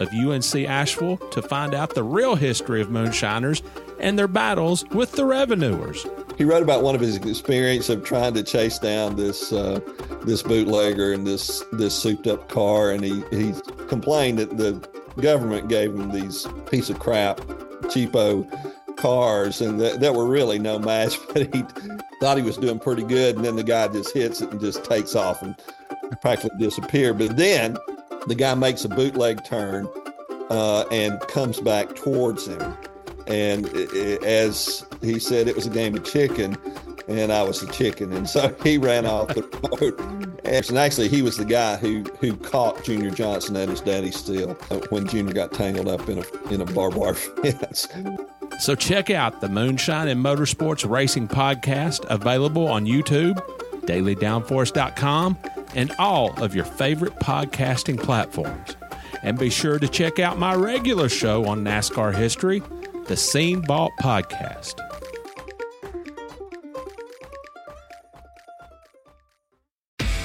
of UNC Asheville, to find out the real history of moonshiners and their battles with the revenuers. He wrote about one of his experience of trying to chase down this uh, this bootlegger in this this souped up car, and he he complained that the government gave him these piece of crap, cheapo cars, and that, that were really no match. But he thought he was doing pretty good, and then the guy just hits it and just takes off and practically disappear. But then the guy makes a bootleg turn uh, and comes back towards him. And i- i- as he said, it was a game of chicken, and I was the chicken. And so he ran off the road. And actually, he was the guy who who caught Junior Johnson at his daddy's uh, when Junior got tangled up in a in a barbed wire fence. So check out the Moonshine and Motorsports Racing Podcast, available on YouTube, dailydownforce.com, and all of your favorite podcasting platforms. And be sure to check out my regular show on NASCAR history, the Scene Vault Podcast.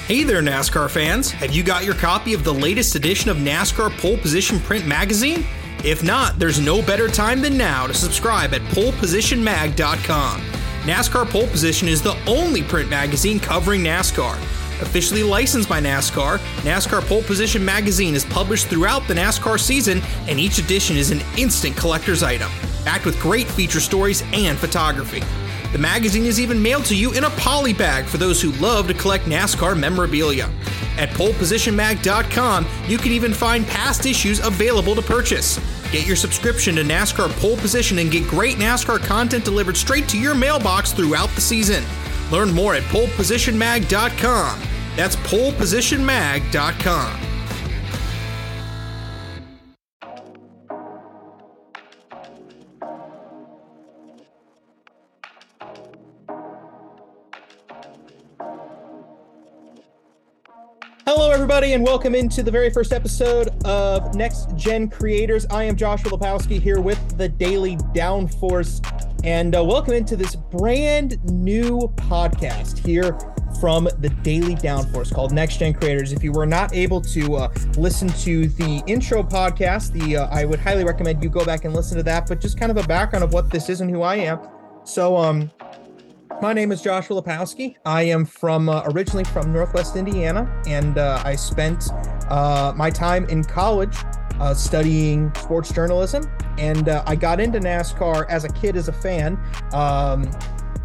Hey there, NASCAR fans! Have you got your copy of the latest edition of NASCAR Pole Position Print Magazine? If not, there's no better time than now to subscribe at polepositionmag.com. NASCAR Pole Position is the only print magazine covering NASCAR. Officially licensed by NASCAR, NASCAR Pole Position Magazine is published throughout the NASCAR season, and each edition is an instant collector's item, backed with great feature stories and photography. The magazine is even mailed to you in a poly bag for those who love to collect NASCAR memorabilia. At polepositionmag.com, you can even find past issues available to purchase. Get your subscription to NASCAR Pole Position and get great NASCAR content delivered straight to your mailbox throughout the season. Learn more at polepositionmag.com. That's polepositionmag.com. Hello, everybody, and welcome into the very first episode of Next Gen Creators. I am Joshua Lipowski here with the Daily Downforce, and uh, welcome into this brand new podcast here from the Daily Downforce called Next Gen Creators. If you were not able to uh, listen to the intro podcast, the uh, I would highly recommend you go back and listen to that. But just kind of a background of what this is and who I am. So, um, my name is Joshua Lipowski. I am from uh, originally from Northwest Indiana, and uh, I spent uh, my time in college uh, studying sports journalism. And uh, I got into NASCAR as a kid as a fan. Um,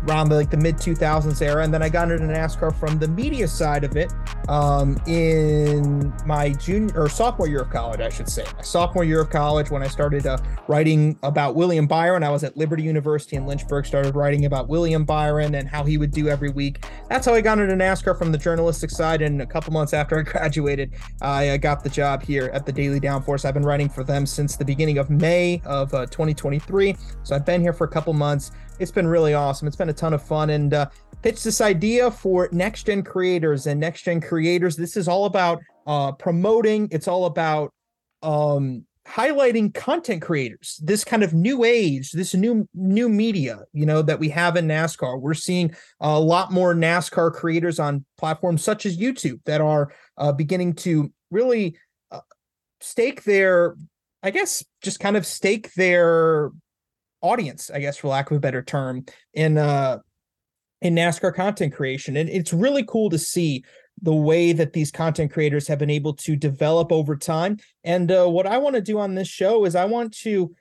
around the, like the mid 2000s era and then i got into nascar from the media side of it um, in my junior or sophomore year of college i should say. My sophomore year of college when i started uh, writing about william byron i was at liberty university in lynchburg started writing about william byron and how he would do every week. That's how i got into nascar from the journalistic side and a couple months after i graduated i uh, got the job here at the daily downforce. I've been writing for them since the beginning of may of uh, 2023 so i've been here for a couple months it's been really awesome. It's been a ton of fun and uh, pitched this idea for next gen creators and next gen creators. This is all about uh, promoting. It's all about um, highlighting content creators. This kind of new age, this new new media, you know, that we have in NASCAR. We're seeing a lot more NASCAR creators on platforms such as YouTube that are uh, beginning to really uh, stake their, I guess, just kind of stake their audience, I guess, for lack of a better term, in uh in NASCAR content creation. And it's really cool to see the way that these content creators have been able to develop over time. And uh, what I want to do on this show is I want to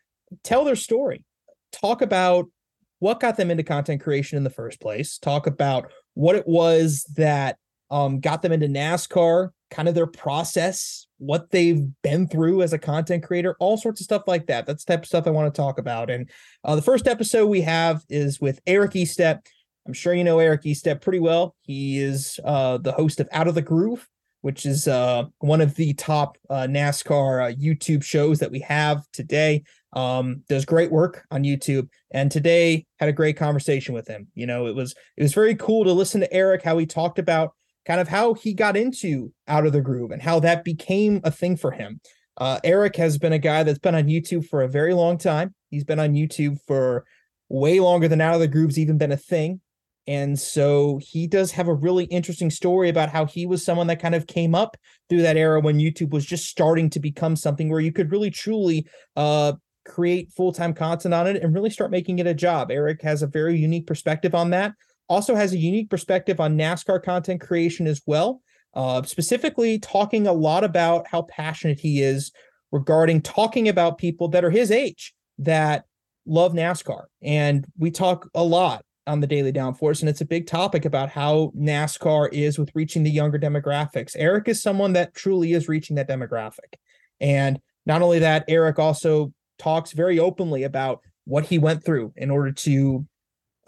tell their story, talk about what got them into content creation in the first place, talk about what it was that um, got them into NASCAR, kind of their process, what they've been through as a content creator, all sorts of stuff like that. That's the type of stuff I want to talk about. And uh, the first episode we have is with Eric Estepp. I'm sure you know Eric Estepp pretty well. He is uh, the host of Out of the Groove, which is uh, one of the top uh, NASCAR uh, YouTube shows that we have today. Um, does great work on YouTube, and today had a great conversation with him. You know, it was it was very cool to listen to Eric how he talked about kind of how he got into Out of the Groove and how that became a thing for him. Uh, Eric has been a guy that's been on YouTube for a very long time. He's been on YouTube for way longer than Out of the Groove's even been a thing. And so he does have a really interesting story about how he was someone that kind of came up through that era when YouTube was just starting to become something where you could really truly uh, create full-time content on it and really start making it a job. Eric has a very unique perspective on that. Also has a unique perspective on NASCAR content creation as well. Uh, specifically talking a lot about how passionate he is regarding talking about people that are his age that love NASCAR. And we talk a lot on the Daily Downforce, and it's a big topic about how NASCAR is with reaching the younger demographics. Eric is someone that truly is reaching that demographic. And not only that, Eric also talks very openly about what he went through in order to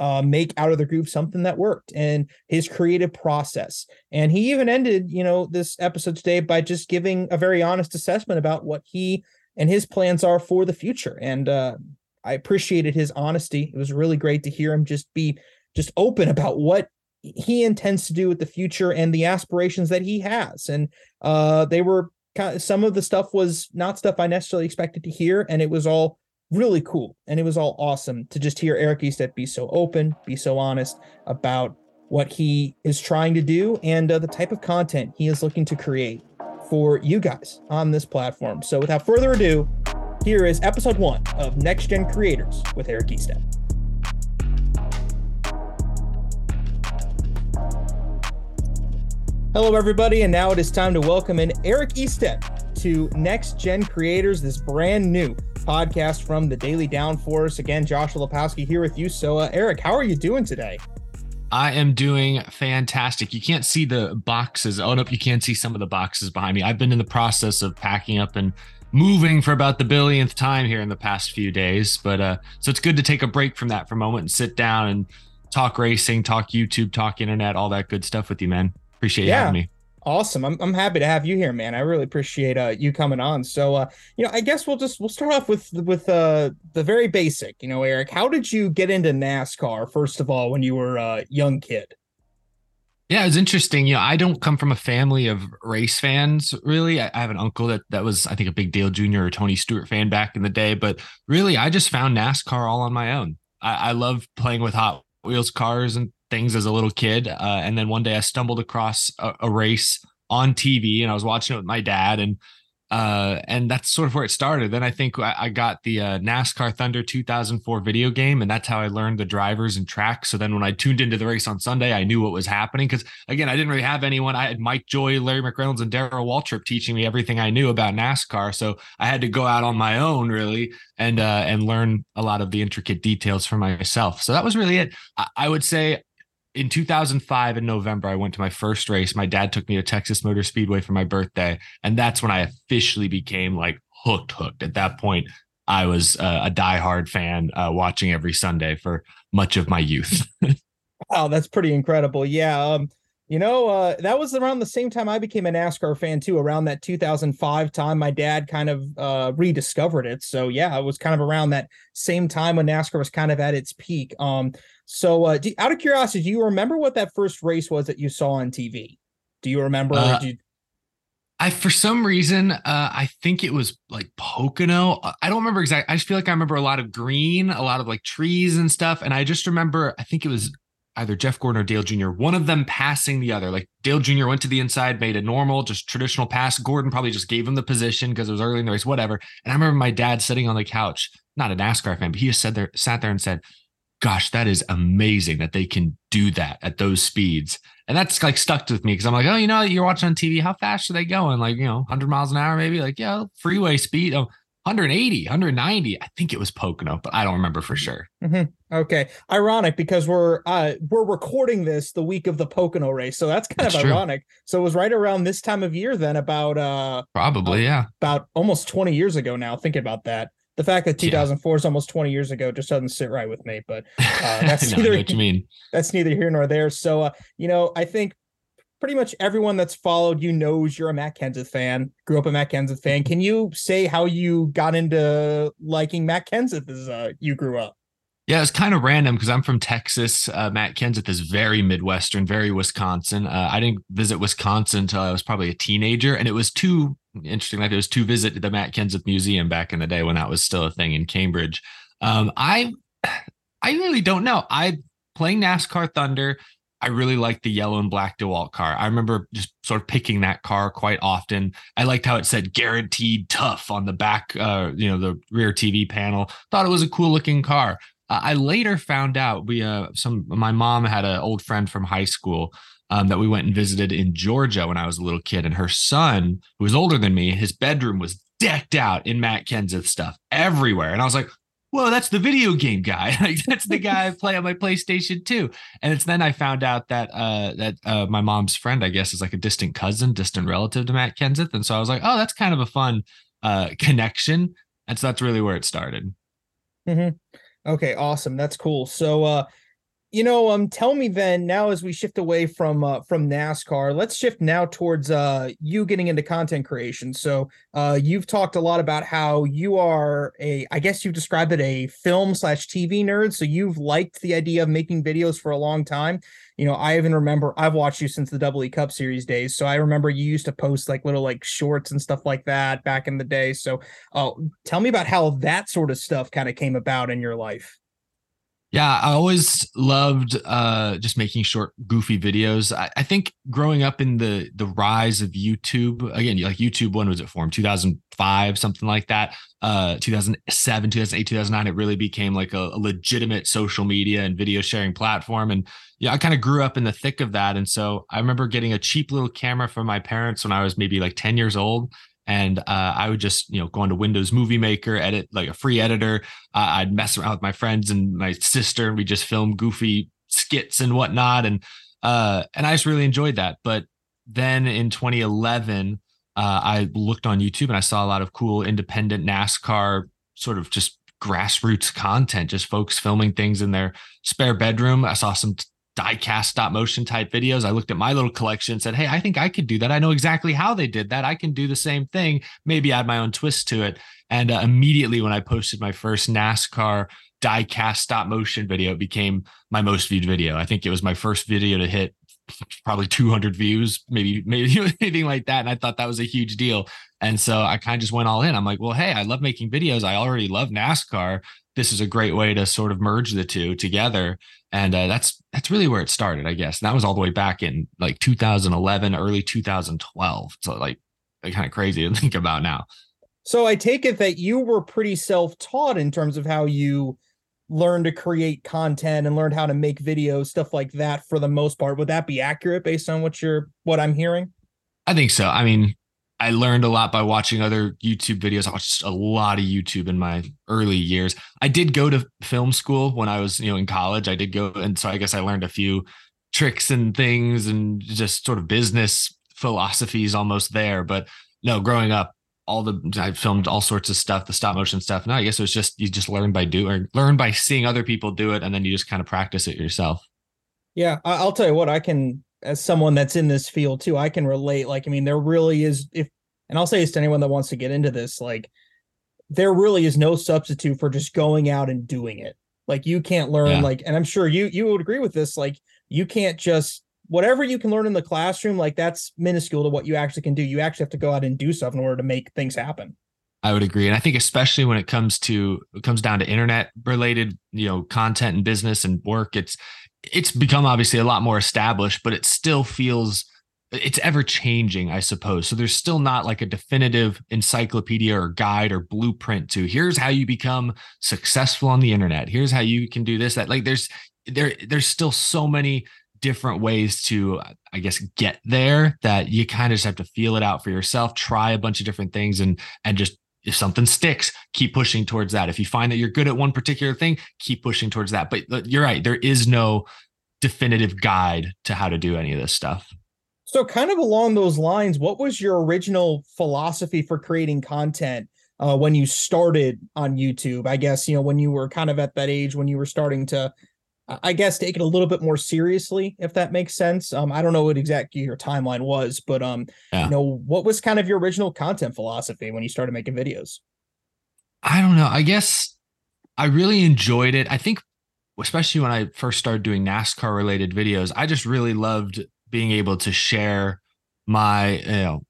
uh, make out of the groove something that worked and his creative process. And he even ended, you know, this episode today by just giving a very honest assessment about what he and his plans are for the future. And uh, I appreciated his honesty. It was really great to hear him just be just open about what he intends to do with the future and the aspirations that he has. And uh, they were kind of, some of the stuff was not stuff I necessarily expected to hear, and it was all really cool and it was all awesome to just hear Eric Estepp be so open, be so honest about what he is trying to do and uh, the type of content he is looking to create for you guys on this platform. So without further ado, here is episode one of Next Gen Creators with Eric Estepp. Hello, everybody, and now it is time to welcome in Eric Estep to Next Gen Creators, this brand new podcast from the Daily Downforce. Again, Joshua Lipowski here with you. So, uh, Eric, how are you doing today? I am doing fantastic. You can't see the boxes. Oh, nope, you can't see some of the boxes behind me. I've been in the process of packing up and moving for about the billionth time here in the past few days. But uh, so it's good to take a break from that for a moment and sit down and talk racing, talk YouTube, talk internet, all that good stuff with you, man. Appreciate yeah. having me. Awesome. I'm, I'm happy to have you here, man. I really appreciate uh, you coming on. So, uh, you know, I guess we'll just we'll start off with with uh, the very basic. You know, Eric, how did you get into NASCAR first of all when you were a young kid? Yeah, it's interesting. You know, I don't come from a family of race fans, really. I, I, have an uncle that that was, I think, a big Dale Jr. or Tony Stewart fan back in the day. But really, I just found NASCAR all on my own. I, I love playing with Hot Wheels cars and things as a little kid. Uh, and then one day I stumbled across a, a, race on TV and I was watching it with my dad and uh, and that's sort of where it started. Then I think I, I got the uh, NASCAR Thunder 2004 video game, and that's how I learned the drivers and tracks. So then when I tuned into the race on Sunday, I knew what was happening because again, I didn't really have anyone. I had Mike Joy, Larry McReynolds, and Darrell Waltrip teaching me everything I knew about NASCAR. So I had to go out on my own really and uh, and learn a lot of the intricate details for myself. So that was really it. I, I would say in 2005 in November, I went to my first race. My dad took me to Texas Motor Speedway for my birthday, and that's when I officially became like hooked. Hooked. At that point, I was uh, a diehard fan, uh, watching every Sunday for much of my youth. wow, that's pretty incredible. Yeah, um, you know, uh, that was around the same time I became a NASCAR fan too. Around that 2005 time, my dad kind of uh, rediscovered it. So yeah, it was kind of around that same time when NASCAR was kind of at its peak. Um, so, uh, do, out of curiosity, do you remember what that first race was that you saw on TV? Do you remember? Uh, you... I, for some reason, uh, I think it was like Pocono. I don't remember exactly. I just feel like I remember a lot of green, a lot of like trees and stuff. And I just remember, I think it was either Jeff Gordon or Dale Jr., one of them passing the other. Like Dale Jr. went to the inside, made a normal, just traditional pass. Gordon probably just gave him the position because it was early in the race, whatever. And I remember my dad sitting on the couch, not a NASCAR fan, but he just said there, sat there and said, gosh, that is amazing that they can do that at those speeds. And that's like stuck with me because I'm like, oh, you know, you're watching on TV. How fast are they going? Like, you know, 100 miles an hour, maybe? Like, yeah, freeway speed. Oh, 180, 190. I think it was Pocono, but I don't remember for sure. Mm-hmm. Okay, ironic because we're uh we're recording this the week of the Pocono race, so that's kind that's of true. ironic. So it was right around this time of year, then about uh probably uh, yeah about almost 20 years ago now. Thinking about that, the fact that 2004 yeah. is almost 20 years ago just doesn't sit right with me. But uh, that's no, neither. what you mean? That's neither here nor there. So uh, you know, I think pretty much everyone that's followed you knows you're a Matt Kenseth fan. Grew up a Matt Kenseth fan. Can you say how you got into liking Matt Kenseth as uh, you grew up? Yeah, it's kind of random because I'm from Texas. Uh, Matt Kenseth is very Midwestern, very Wisconsin. Uh, I didn't visit Wisconsin until I was probably a teenager, and it was too interesting. Like it was to visit the Matt Kenseth Museum back in the day when that was still a thing in Cambridge. Um, I, I really don't know. I playing NASCAR Thunder. I really liked the yellow and black DeWalt car. I remember just sort of picking that car quite often. I liked how it said guaranteed tough on the back, uh, you know, the rear TV panel. Thought it was a cool looking car. Uh, I later found out we, uh, some, my mom had an old friend from high school um, that we went and visited in Georgia when I was a little kid. And her son, who was older than me, his bedroom was decked out in Matt Kenseth stuff everywhere. And I was like, whoa, that's the video game guy. like that's the guy I play on my PlayStation 2. And it's then I found out that uh that uh my mom's friend, I guess, is like a distant cousin, distant relative to Matt Kenseth. And so I was like, oh, that's kind of a fun uh connection. And so that's really where it started. Mm-hmm. Okay, awesome. That's cool. So uh you know, um, tell me then now as we shift away from uh, from NASCAR, let's shift now towards uh, you getting into content creation. So uh, you've talked a lot about how you are a, I guess you've described it a film slash TV nerd. So you've liked the idea of making videos for a long time. You know, I even remember I've watched you since the Double E Cup Series days. So I remember you used to post like little like shorts and stuff like that back in the day. So uh, tell me about how that sort of stuff kind of came about in your life. Yeah, I always loved uh, just making short, goofy videos. I, I, think growing up in the the rise of YouTube, again, like YouTube, when was it formed? 2005, something like that. Uh, 2007, 2008, 2009, it really became like a, a legitimate social media and video sharing platform. And yeah, I kind of grew up in the thick of that. And so I remember getting a cheap little camera from my parents when I was maybe like 10 years old and uh, I would just you know go into Windows Movie Maker, edit like a free editor. Uh, I'd mess around with my friends and my sister, and we just film goofy skits and whatnot, and uh, and I just really enjoyed that. But then in 2011, uh, I looked on YouTube and I saw a lot of cool independent NASCAR sort of just grassroots content, just folks filming things in their spare bedroom. I saw some diecast stop motion type videos. I looked at my little collection and said, Hey, I think I could do that. I know exactly how they did that. I can do the same thing, maybe add my own twist to it. And uh, immediately when I posted my first NASCAR diecast stop motion video, it became my most viewed video. I think it was my first video to hit probably 200 views, maybe, maybe anything like that. And I thought that was a huge deal. And so I kind of just went all in. I'm like, well, hey, I love making videos. I already love NASCAR. This is a great way to sort of merge the two together and uh, that's that's really where it started, I guess. And that was all the way back in like 2011, early 2012. So like, like kind of crazy to think about now. So I take it that you were pretty self-taught in terms of how you learned to create content and learned how to make videos, stuff like that. For the most part, would that be accurate based on what you're what I'm hearing? I think so. I mean, I learned a lot by watching other YouTube videos. I watched a lot of YouTube in my early years. I did go to film school when I was, you know, in college. I did go, and so I guess I learned a few tricks and things and just sort of business philosophies almost there. But no, growing up, all the I filmed all sorts of stuff, the stop motion stuff. No, I guess it was just you just learn by doing, learn by seeing other people do it, and then you just kind of practice it yourself. Yeah, I'll tell you what, I can as someone that's in this field too, I can relate. Like, I mean, there really is if and I'll say this to anyone that wants to get into this, like there really is no substitute for just going out and doing it. Like you can't learn yeah. like and I'm sure you you would agree with this, like you can't just whatever you can learn in the classroom, like that's minuscule to what you actually can do. You actually have to go out and do stuff in order to make things happen. I would agree. And I think especially when it comes to it comes down to internet related, you know, content and business and work, it's it's become obviously a lot more established, but it still feels it's ever changing, I suppose. So there's still not like a definitive encyclopedia or guide or blueprint to here's how you become successful on the internet. Here's how you can do this. That like there's there there's still so many different ways to I guess get there that you kind of just have to feel it out for yourself, try a bunch of different things and and just if something sticks, keep pushing towards that. If you find that you're good at one particular thing, keep pushing towards that. But you're right, there is no definitive guide to how to do any of this stuff. So, kind of along those lines, what was your original philosophy for creating content uh, when you started on YouTube? I guess, you know, when you were kind of at that age when you were starting to, I guess, take it a little bit more seriously, if that makes sense. Um, I don't know what exactly your timeline was, but, um, yeah. you know, what was kind of your original content philosophy when you started making videos? I don't know. I guess I really enjoyed it. I think, especially when I first started doing NASCAR related videos, I just really loved being able to share my you know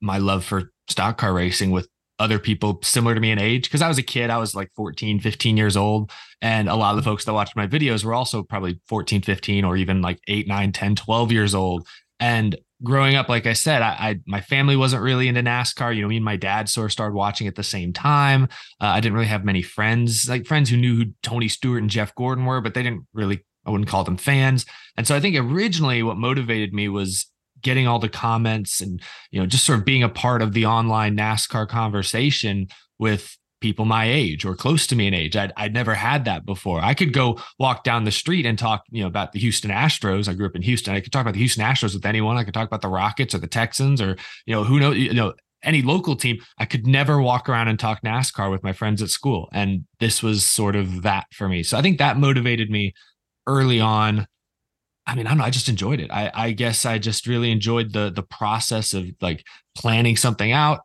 my love for stock car racing with other people similar to me in age. Because I was a kid I was like 14 15 years old and a lot of the folks that watched my videos were also probably 14 15 or even like 8 9 10 12 years old. And growing up like I said I, I my family wasn't really into NASCAR. You know me and my dad sort of started watching at the same time. Uh, I didn't really have many friends like friends who knew who Tony Stewart and Jeff Gordon were but they didn't really I wouldn't call them fans. And so I think originally what motivated me was getting all the comments and you know just sort of being a part of the online NASCAR conversation with people my age or close to me in age. I'd, I'd never had that before. I could go walk down the street and talk, you know, about the Houston Astros. I grew up in Houston. I could talk about the Houston Astros with anyone. I could talk about the Rockets or the Texans or, you know, who knows, you know, any local team. I could never walk around and talk NASCAR with my friends at school. And this was sort of that for me. So I think that motivated me early on I mean, I don't know. I just enjoyed it. I, I guess I just really enjoyed the the process of like planning something out,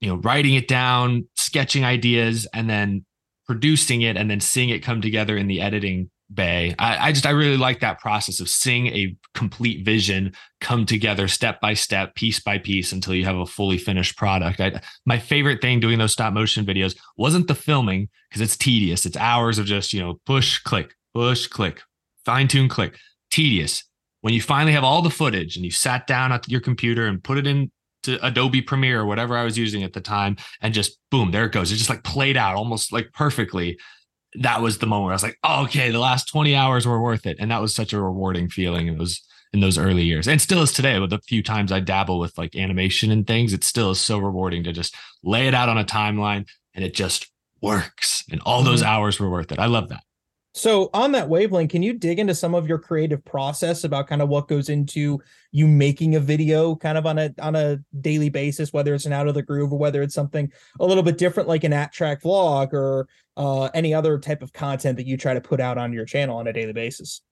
you know, writing it down, sketching ideas, and then producing it, and then seeing it come together in the editing bay. I, I just I really like that process of seeing a complete vision come together step by step, piece by piece, until you have a fully finished product. I, my favorite thing doing those stop motion videos wasn't the filming because it's tedious. It's hours of just you know push, click, push, click, fine tune, click. Tedious. When you finally have all the footage and you sat down at your computer and put it into Adobe Premiere or whatever I was using at the time, and just boom, there it goes. It just like played out almost like perfectly. That was the moment where I was like, oh, okay, the last 20 hours were worth it. And that was such a rewarding feeling. It was in those early years and still is today with the few times I dabble with like animation and things. It still is so rewarding to just lay it out on a timeline and it just works. And all those mm-hmm. hours were worth it. I love that. So on that wavelength, can you dig into some of your creative process about kind of what goes into you making a video kind of on a on a daily basis, whether it's an out of the groove or whether it's something a little bit different like an at track vlog or uh, any other type of content that you try to put out on your channel on a daily basis?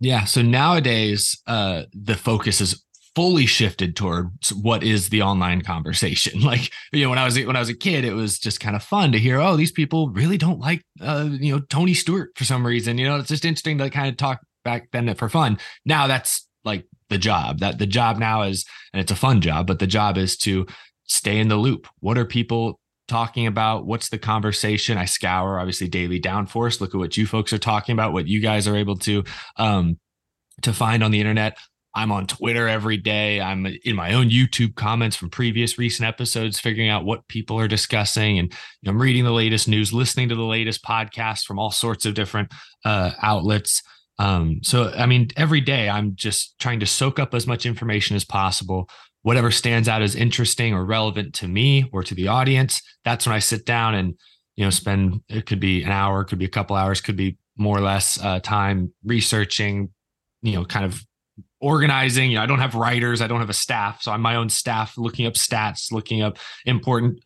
Yeah. So nowadays, uh, the focus is fully shifted towards what is the online conversation. Like, you know, when I was when I was a kid, it was just kind of fun to hear, oh, these people really don't like uh, you know, Tony Stewart for some reason. You know, it's just interesting to kind of talk back then for fun. Now that's like the job. That the job now is, and it's a fun job, but the job is to stay in the loop. What are people talking about? What's the conversation? I scour obviously daily downforce. Look at what you folks are talking about, what you guys are able to um to find on the internet. I'm on Twitter every day. I'm in my own YouTube comments from previous recent episodes, figuring out what people are discussing. And I'm reading the latest news, listening to the latest podcasts from all sorts of different uh, outlets. Um, so, I mean, every day I'm just trying to soak up as much information as possible. Whatever stands out as interesting or relevant to me or to the audience, that's when I sit down and, you know, spend it could be an hour, could be a couple hours, could be more or less uh, time researching, you know, kind of organizing. You know, I don't have writers, I don't have a staff, so I'm my own staff, looking up stats, looking up important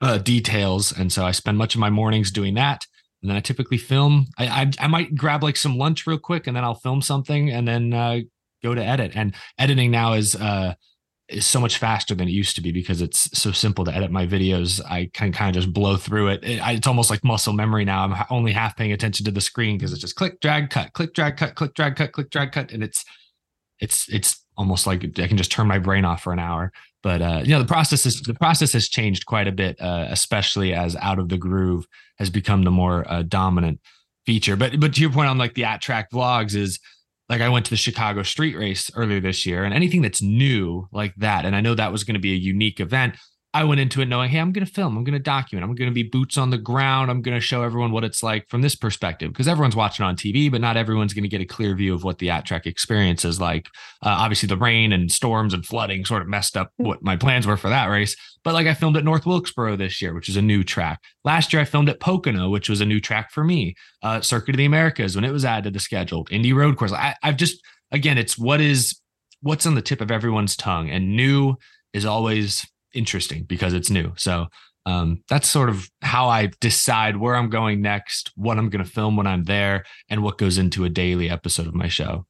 uh, details, and so I spend much of my mornings doing that. And then I typically film. I, I, I might grab like some lunch real quick, and then I'll film something, and then uh, go to edit. And editing now is uh, is so much faster than it used to be because it's so simple to edit my videos. I can kind of just blow through it. it it's almost like muscle memory now. I'm only half paying attention to the screen because it's just click, drag, cut, click, drag, cut, click, drag, cut, click, drag, cut, and it's it's it's almost like I can just turn my brain off for an hour. But uh, you know, the process is the process has changed quite a bit, uh, especially as out of the groove has become the more uh, dominant feature. But but to your point on like the at track vlogs is like I went to the Chicago street race earlier this year, and anything that's new like that, and I know that was going to be a unique event. I went into it knowing, hey, I'm going to film, I'm going to document, I'm going to be boots on the ground, I'm going to show everyone what it's like from this perspective because everyone's watching on TV, but not everyone's going to get a clear view of what the at track experience is like. Uh, obviously, the rain and storms and flooding sort of messed up what my plans were for that race. But like I filmed at North Wilkesboro this year, which is a new track. Last year, I filmed at Pocono, which was a new track for me. Uh, Circuit of the Americas when it was added to the schedule. Indy Road Course. I, I've just again, it's what is what's on the tip of everyone's tongue, and new is always interesting because it's new. So um, that's sort of how I decide where I'm going next, what I'm going to film when I'm there, and what goes into a daily episode of my show.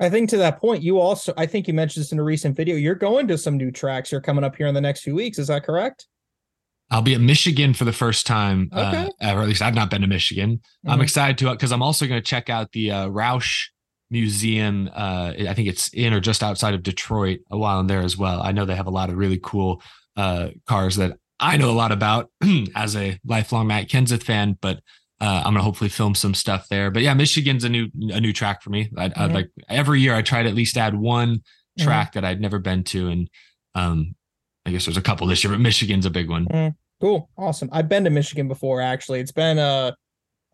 I think to that point, you also, I think you mentioned this in a recent video. You're going to some new tracks. You're coming up here in the next few weeks. Is that correct? I'll be at Michigan for the first time uh, Okay. uh, or at least I've not been to Michigan. I'm Mhm. excited to because I'm also going to check out the uh, Roush Museum. Uh, I think it's in or just outside of Detroit. A while in there as well. I know they have a lot of really cool uh, cars that I know a lot about as a lifelong Matt Kenseth fan. But uh, I'm gonna hopefully film some stuff there. But yeah, Michigan's a new a new track for me. I'd, I'd Mhm. like every year I try to at least add one Mhm. track that I'd never been to, and um, I guess there's a couple this year, but Michigan's a big one. Cool. Awesome. I've been to Michigan before, actually. It's been, uh,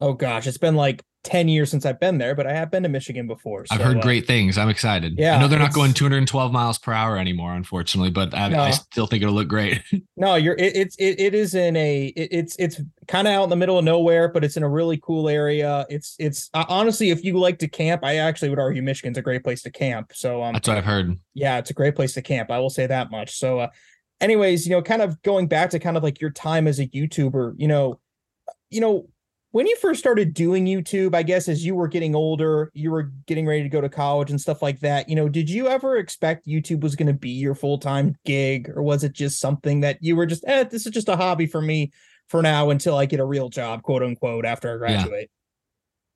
oh gosh, it's been like 10 years since I've been there, but I have been to Michigan before. I've heard uh, great things. I'm excited. yeah, I know they're not going 212 miles per hour anymore, unfortunately, but I, No. I still think it'll look great. No, you're it, it's it, it is in a it, it's it's kind of out in the middle of nowhere, but it's in a really cool area. It's it's uh, honestly, if you like to camp, I actually would argue Michigan's a great place to camp. So um, That's what I've heard. yeah, it's a great place to camp. I will say that much. So, uh, anyways, you know, kind of going back to kind of like your time as a YouTuber, you know, you know, when you first started doing YouTube, I guess as you were getting older, you were getting ready to go to college and stuff like that. You know, did you ever expect YouTube was going to be your full time gig, or was it just something that you were just, eh, this is just a hobby for me for now until I get a real job, quote unquote, after I graduate?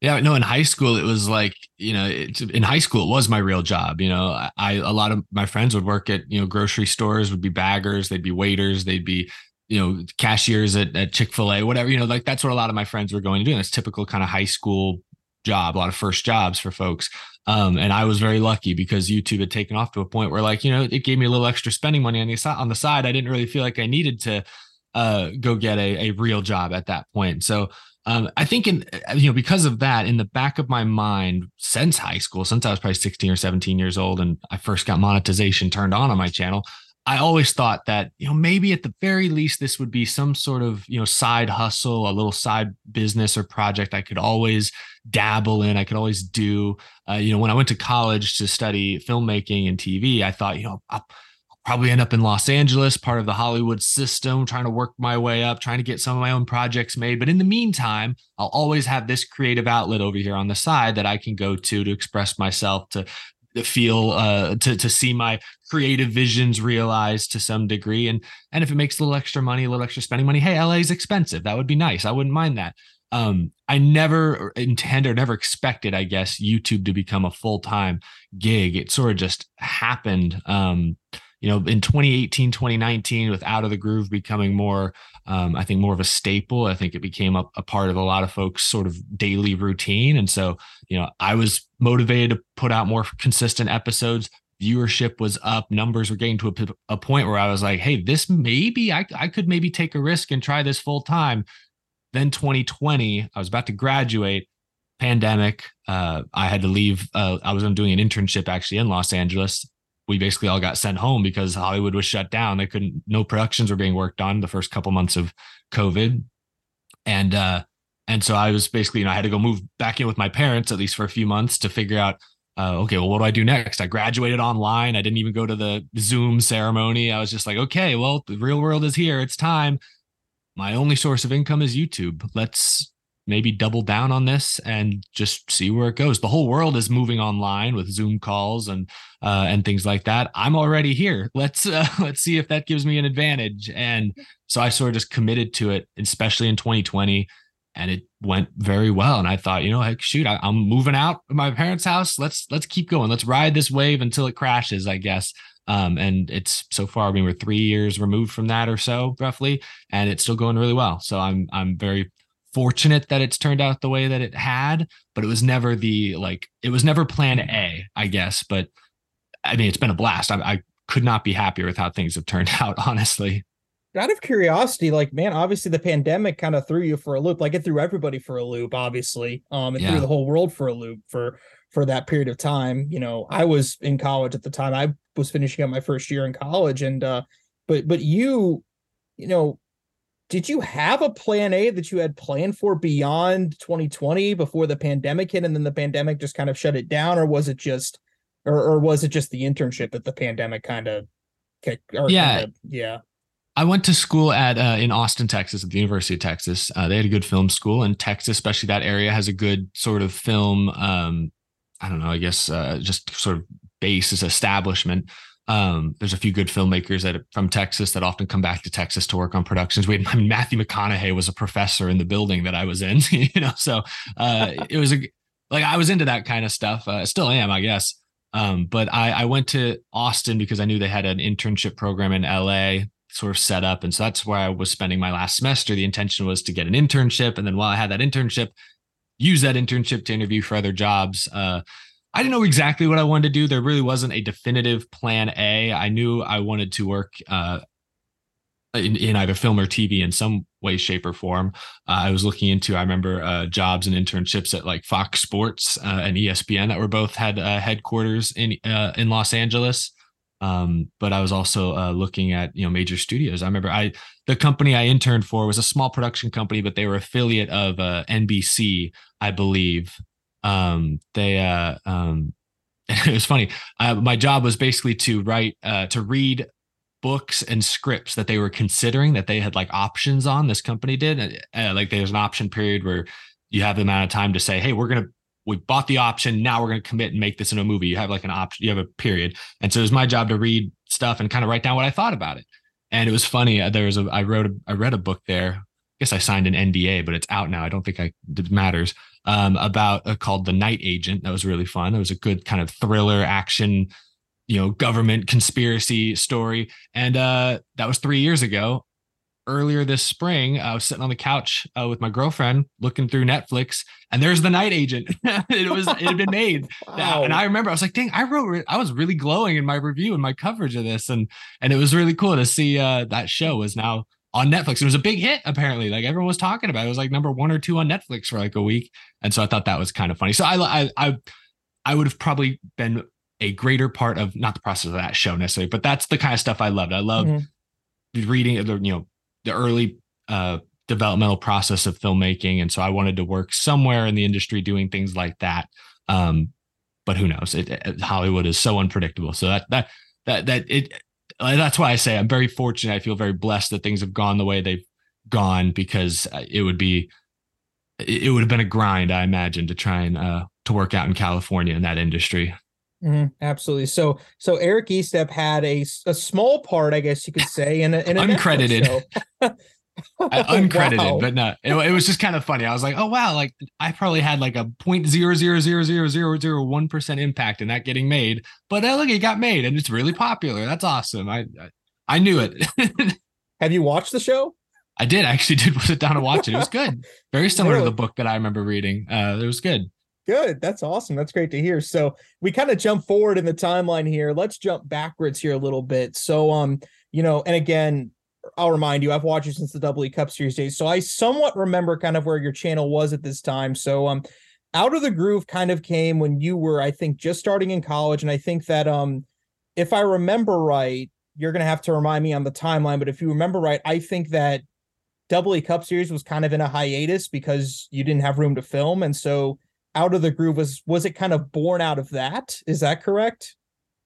Yeah, no, in high school, it was like, you know, it's, in high school, it was my real job. You know, I- I, a lot of my friends would work at, you know, grocery stores, would be baggers, they'd be waiters, they'd be, you know, cashiers at, at Chick fil A, whatever, you know, like that's what a lot of my friends were going to do. It's typical kind of high school job, a lot of first jobs for folks. Um, and I was very lucky because YouTube had taken off to a point where, like, you know, it gave me a little extra spending money on the side. On the side, I didn't really feel like I needed to uh, go get a, a real job at that point. So um, I think in you know because of that, in the back of my mind, since high school, since I was probably 16 or 17 years old, and I first got monetization turned on on my channel, I always thought that you know maybe at the very least this would be some sort of you know side hustle, a little side business or project I could always dabble in. I could always do. Uh, you know, when I went to college to study filmmaking and TV, I thought you know. I'll, probably end up in Los Angeles, part of the Hollywood system, trying to work my way up, trying to get some of my own projects made. But in the meantime, I'll always have this creative outlet over here on the side that I can go to to express myself, to feel, uh, to to see my creative visions realized to some degree. And and if it makes a little extra money, a little extra spending money, hey, LA is expensive. That would be nice. I wouldn't mind that. Um, I never intended or never expected, I guess, YouTube to become a full time gig. It sort of just happened. Um, you know, in 2018, 2019, with Out of the Groove becoming more, um, I think, more of a staple, I think it became a, a part of a lot of folks' sort of daily routine. And so, you know, I was motivated to put out more consistent episodes. Viewership was up, numbers were getting to a point where I was like, hey, this maybe I, I could maybe take a risk and try this full time. Then 2020, I was about to graduate pandemic uh, i had to leave uh, i was doing an internship actually in los angeles we basically all got sent home because hollywood was shut down. They couldn't no productions were being worked on the first couple months of covid. And uh and so i was basically you know i had to go move back in with my parents at least for a few months to figure out uh, okay well what do i do next? I graduated online. I didn't even go to the zoom ceremony. I was just like okay well the real world is here. It's time. My only source of income is youtube. Let's maybe double down on this and just see where it goes. The whole world is moving online with Zoom calls and uh, and things like that. I'm already here. Let's uh, let's see if that gives me an advantage. And so I sort of just committed to it, especially in 2020, and it went very well. And I thought, you know, heck, shoot, I, I'm moving out of my parents' house. Let's let's keep going. Let's ride this wave until it crashes, I guess. Um, and it's so far, I mean, we're three years removed from that or so, roughly, and it's still going really well. So I'm I'm very fortunate that it's turned out the way that it had, but it was never the like it was never plan A, I guess. But I mean, it's been a blast. I, I could not be happier with how things have turned out, honestly. out of curiosity, like man, obviously the pandemic kind of threw you for a loop. Like it threw everybody for a loop, obviously. Um, it yeah. threw the whole world for a loop for for that period of time. You know, I was in college at the time. I was finishing up my first year in college, and uh, but but you, you know, did you have a plan A that you had planned for beyond 2020 before the pandemic hit, and then the pandemic just kind of shut it down, or was it just, or or was it just the internship that the pandemic kind of, yeah, kind of, yeah. I went to school at uh, in Austin, Texas, at the University of Texas. Uh, they had a good film school, and Texas, especially that area, has a good sort of film. Um, I don't know. I guess uh, just sort of basis establishment. Um, there's a few good filmmakers that from Texas that often come back to Texas to work on productions. We had I mean, Matthew McConaughey was a professor in the building that I was in, you know. So uh, it was a like I was into that kind of stuff. Uh, still am, I guess. Um, but I, I went to Austin because I knew they had an internship program in LA sort of set up. And so that's where I was spending my last semester. The intention was to get an internship. And then while I had that internship, use that internship to interview for other jobs. Uh, I didn't know exactly what I wanted to do. There really wasn't a definitive plan A. I knew I wanted to work uh, in, in, either film or TV in some way, shape, or form. Uh, I was looking into, I remember uh, jobs and internships at like Fox Sports uh, and ESPN that were both had uh, headquarters in uh, in Los Angeles. Um, but I was also uh, looking at you know major studios. I remember I the company I interned for was a small production company, but they were affiliate of NBC, I believe. Um, they uh, um, it was funny. Uh, my job was basically to write uh, to read books and scripts that they were considering that they had like options on. This company did uh, like there's an option period where you have the amount of time to say, hey, we're gonna we bought the option. Now we're going to commit and make this into a movie. You have like an option, you have a period. And so it was my job to read stuff and kind of write down what I thought about it. And it was funny. Uh, there was a, I wrote, a, I read a book there. I guess I signed an NDA, but it's out now. I don't think I, it matters. Um, about uh, called The Night Agent. That was really fun. It was a good kind of thriller action, you know, government conspiracy story. And uh, that was three years ago earlier this spring, I was sitting on the couch uh, with my girlfriend looking through Netflix, and there's the Night Agent. it was it had been made, wow. and I remember I was like, "Dang!" I wrote, I was really glowing in my review and my coverage of this, and and it was really cool to see uh, that show was now on Netflix. It was a big hit apparently. Like everyone was talking about it. It was like number one or two on Netflix for like a week, and so I thought that was kind of funny. So I I I, I would have probably been a greater part of not the process of that show necessarily, but that's the kind of stuff I loved. I loved. Mm-hmm reading you know the early uh, developmental process of filmmaking, and so I wanted to work somewhere in the industry doing things like that. Um, but who knows? It, it, Hollywood is so unpredictable. So that that that that it. That's why I say I'm very fortunate. I feel very blessed that things have gone the way they've gone because uh, it would be it would have been a grind, I imagine, to try and uh, to work out in California in that industry. Mm-hmm, absolutely. So, so Eric Estepp had a, a small part, I guess you could say, in, a, in uncredited, uncredited, wow. but no, it, it, was just kind of funny. I was like, oh wow, like I probably had like a point zero zero zero zero zero zero one percent impact in that getting made, but uh, look, it got made and it's really popular. That's awesome. I I, I knew it. Have you watched the show? I did. I actually did sit down and watch it. It was good. Very similar really? to the book that I remember reading. Uh, it was good. Good. That's awesome. That's great to hear. So we kind of jump forward in the timeline here. Let's jump backwards here a little bit. So um, you know, and again, I'll remind you, I've watched you since the Double E Cup Series days. So I somewhat remember kind of where your channel was at this time. So um out of the groove kind of came when you were, I think, just starting in college. And I think that um, if I remember right, you're gonna have to remind me on the timeline, but if you remember right, I think that Double E Cup Series was kind of in a hiatus because you didn't have room to film. And so out of the groove was was it kind of born out of that is that correct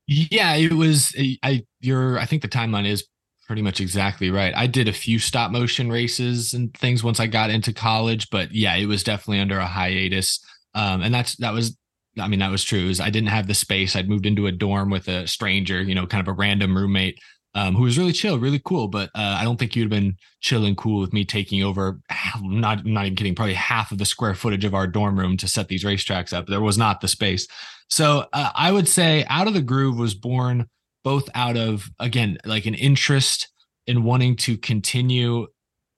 yeah it was i you're i think the timeline is pretty much exactly right i did a few stop motion races and things once i got into college but yeah it was definitely under a hiatus um, and that's that was i mean that was true is i didn't have the space i'd moved into a dorm with a stranger you know kind of a random roommate um, who was really chill, really cool. But uh, I don't think you'd have been chill and cool with me taking over, not not even kidding, probably half of the square footage of our dorm room to set these racetracks up. There was not the space. So uh, I would say Out of the Groove was born both out of again like an interest in wanting to continue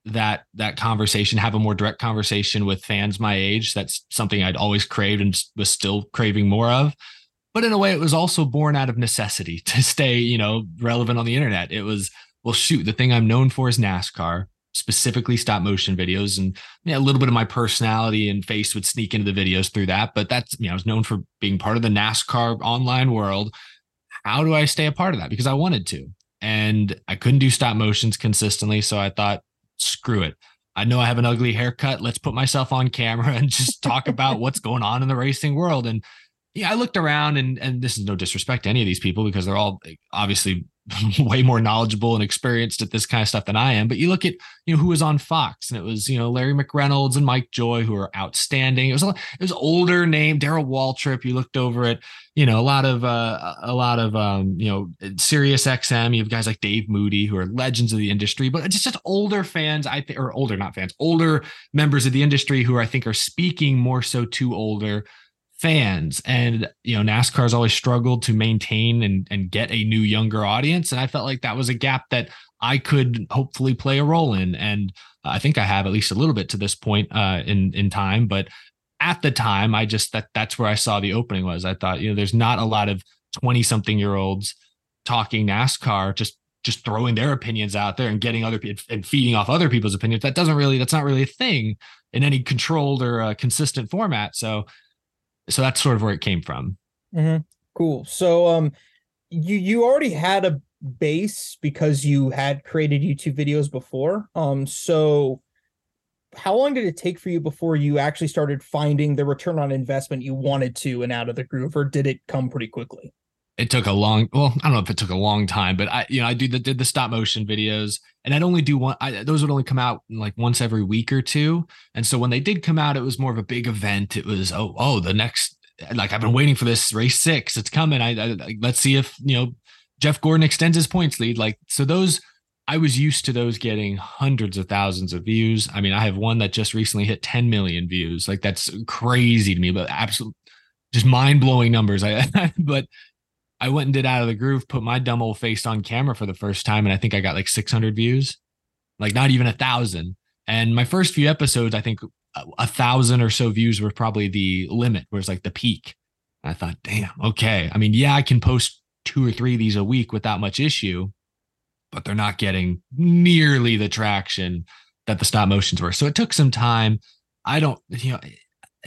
that that conversation have a more direct conversation with fans my age that's something i'd always craved and was still craving more of but in a way it was also born out of necessity to stay you know relevant on the internet it was well, shoot, the thing I'm known for is NASCAR, specifically stop motion videos. And yeah, a little bit of my personality and face would sneak into the videos through that. But that's, you know, I was known for being part of the NASCAR online world. How do I stay a part of that? Because I wanted to. And I couldn't do stop motions consistently. So I thought, screw it. I know I have an ugly haircut. Let's put myself on camera and just talk about what's going on in the racing world. And yeah, I looked around and and this is no disrespect to any of these people because they're all obviously way more knowledgeable and experienced at this kind of stuff than I am. But you look at you know who was on Fox, and it was you know Larry McReynolds and Mike Joy who are outstanding. It was a, it was older name Darrell Waltrip. You looked over at you know a lot of uh, a lot of um, you know Sirius XM. You have guys like Dave Moody who are legends of the industry, but it's just older fans. I think or older not fans, older members of the industry who I think are speaking more so to older fans. And you know nascar's always struggled to maintain and, and get a new younger audience. And i felt like that was a gap that i could hopefully play a role in. And i think i have at least a little bit to this point uh, in in time. But at the time i just that that's where i saw the opening was. I thought you know there's not a lot of 20 something year olds talking nascar just just throwing their opinions out there and getting other and feeding off other people's opinions. That doesn't really that's not really a thing in any controlled or uh, consistent format. So so that's sort of where it came from. Mm-hmm. cool. So um you you already had a base because you had created youtube videos before. Um so how long did it take for you before you actually started finding the return on investment you wanted to and out of the groove or did it come pretty quickly it took a long well i don't know if it took a long time but i you know i do the did the stop motion videos and i'd only do one I, those would only come out like once every week or two and so when they did come out it was more of a big event. It was oh oh the next like i've been waiting for this race six it's coming I, I let's see if you know jeff gordon extends his points lead like so those i was used to those getting hundreds of thousands of views. I mean i have one that just recently hit 10 million views like that's crazy to me but absolute just mind-blowing numbers. I but I went and did Out of the Groove, put my dumb old face on camera for the first time, and I think I got like 600 views, like not even a thousand. And my first few episodes, I think a thousand or so views were probably the limit, was like the peak. I thought, damn, okay. I mean, yeah, I can post two or three of these a week without much issue, but they're not getting nearly the traction that the stop motions were. So it took some time. I don't, you know,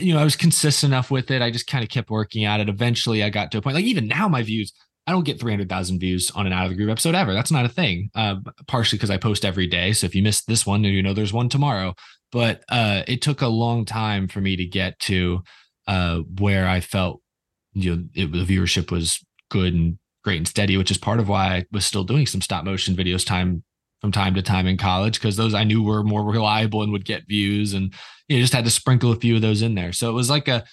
you know, I was consistent enough with it. I just kind of kept working at it. Eventually, I got to a point like even now, my views, I don't get 300,000 views on an out of the groove episode ever. That's not a thing. Uh, partially because I post every day. So if you missed this one, you know there's one tomorrow. But uh, it took a long time for me to get to uh, where I felt you know it, the viewership was good and great and steady, which is part of why I was still doing some stop motion videos time from time to time in college because those I knew were more reliable and would get views and you know, just had to sprinkle a few of those in there. So it was like a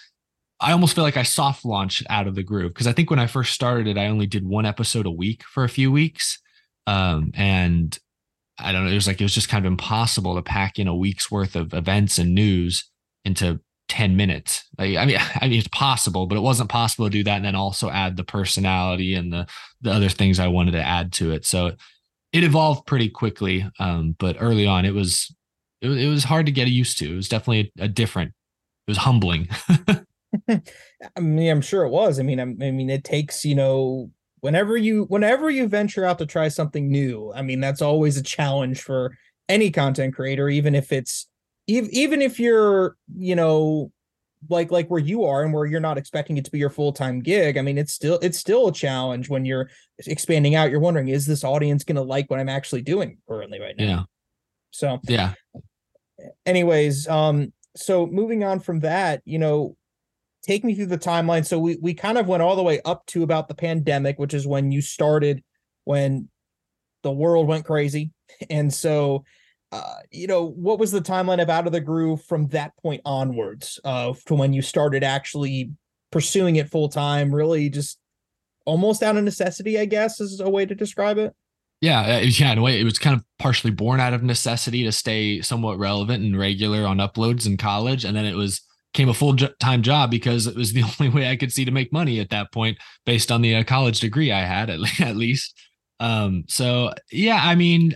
I almost feel like I soft launched out of the groove because I think when I first started it, I only did one episode a week for a few weeks. Um, and I don't know, it was like it was just kind of impossible to pack in a week's worth of events and news into 10 minutes. Like, I mean, I mean, it's possible, but it wasn't possible to do that and then also add the personality and the the other things I wanted to add to it. So it evolved pretty quickly. Um, but early on, it was, it was it was hard to get used to. It was definitely a, a different. It was humbling. I mean, I'm sure it was. I mean, I'm, I mean, it takes you know whenever you whenever you venture out to try something new. I mean, that's always a challenge for any content creator, even if it's even even if you're you know like like where you are and where you're not expecting it to be your full-time gig i mean it's still it's still a challenge when you're expanding out. You're wondering is this audience going to like what i'm actually doing currently right now? Yeah. So yeah. anyways um so moving on from that you know take me through the timeline. So we we kind of went all the way up to about the pandemic which is when you started when the world went crazy. And so uh, you know, what was the timeline of Out of the Groove from that point onwards, uh, to when you started actually pursuing it full time? Really, just almost out of necessity, I guess, is a way to describe it. Yeah, uh, yeah. In a way, it was kind of partially born out of necessity to stay somewhat relevant and regular on uploads in college, and then it was came a full time job because it was the only way I could see to make money at that point, based on the uh, college degree I had at, at least. Um, so yeah, I mean,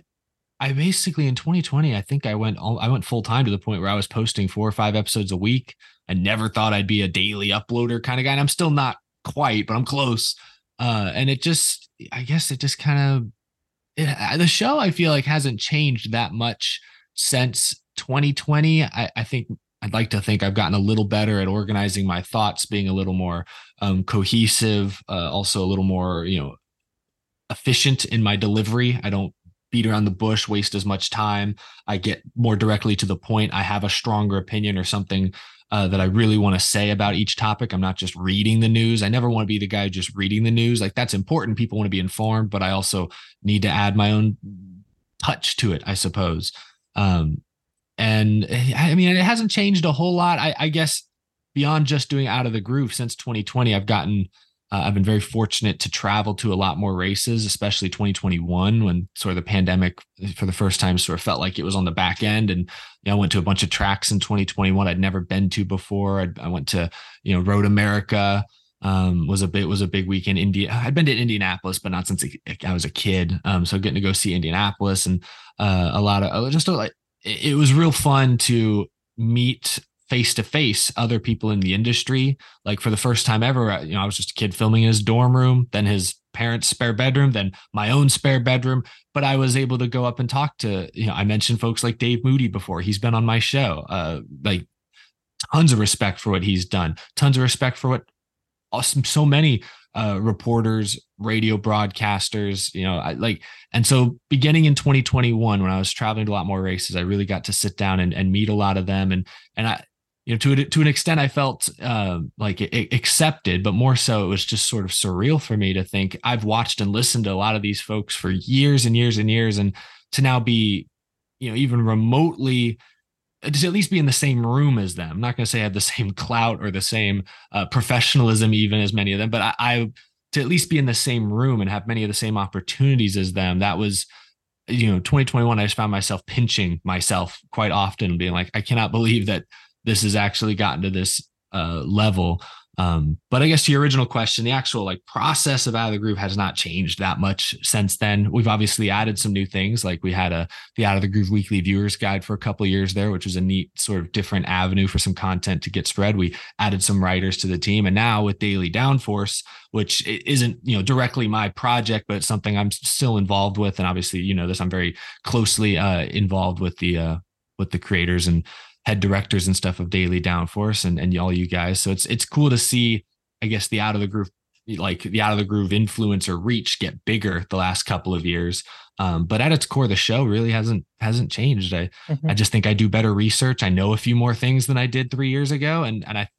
I basically in 2020, I think I went all, I went full time to the point where I was posting four or five episodes a week. I never thought I'd be a daily uploader kind of guy. And I'm still not quite, but I'm close. Uh, and it just, I guess it just kind of the show I feel like hasn't changed that much since 2020. I, I think I'd like to think I've gotten a little better at organizing my thoughts, being a little more um, cohesive, uh, also a little more, you know, efficient in my delivery. I don't beat around the bush, waste as much time. I get more directly to the point. I have a stronger opinion or something uh, that I really want to say about each topic. I'm not just reading the news. I never want to be the guy just reading the news. Like that's important. People want to be informed, but I also need to add my own touch to it, I suppose. Um, and I mean, it hasn't changed a whole lot. I, I guess beyond just doing out of the groove since 2020, I've gotten uh, I've been very fortunate to travel to a lot more races, especially 2021 when sort of the pandemic for the first time sort of felt like it was on the back end. And you know, I went to a bunch of tracks in 2021 I'd never been to before. I'd, i went to, you know, Road America. Um, was a bit was a big week in India. I'd been to Indianapolis, but not since I was a kid. Um, so getting to go see Indianapolis and uh, a lot of just like it was real fun to meet face to face other people in the industry. Like for the first time ever, you know, I was just a kid filming in his dorm room, then his parents' spare bedroom, then my own spare bedroom. But I was able to go up and talk to, you know, I mentioned folks like Dave Moody before. He's been on my show. Uh, like tons of respect for what he's done, tons of respect for what awesome, so many uh, reporters, radio broadcasters, you know, I, like, and so beginning in 2021, when I was traveling to a lot more races, I really got to sit down and, and meet a lot of them. And, and I, you know to to an extent i felt uh, like it, accepted but more so it was just sort of surreal for me to think i've watched and listened to a lot of these folks for years and years and years and to now be you know even remotely to at least be in the same room as them. I'm not going to say i have the same clout or the same uh, professionalism even as many of them but I, I to at least be in the same room and have many of the same opportunities as them that was you know 2021 i just found myself pinching myself quite often being like i cannot believe that this has actually gotten to this uh, level. Um, but I guess to your original question, the actual like process of out of the groove has not changed that much since then. We've obviously added some new things, like we had a the out of the groove weekly viewers guide for a couple years there, which was a neat sort of different avenue for some content to get spread. We added some writers to the team, and now with Daily Downforce, which isn't you know directly my project, but it's something I'm still involved with, and obviously you know this, I'm very closely uh, involved with the uh, with the creators and head directors and stuff of Daily Downforce and, and all you guys. So it's it's cool to see, I guess, the out of the groove like the out of the groove influence or reach get bigger the last couple of years. Um, but at its core, the show really hasn't hasn't changed. I mm-hmm. I just think I do better research. I know a few more things than I did three years ago, and and I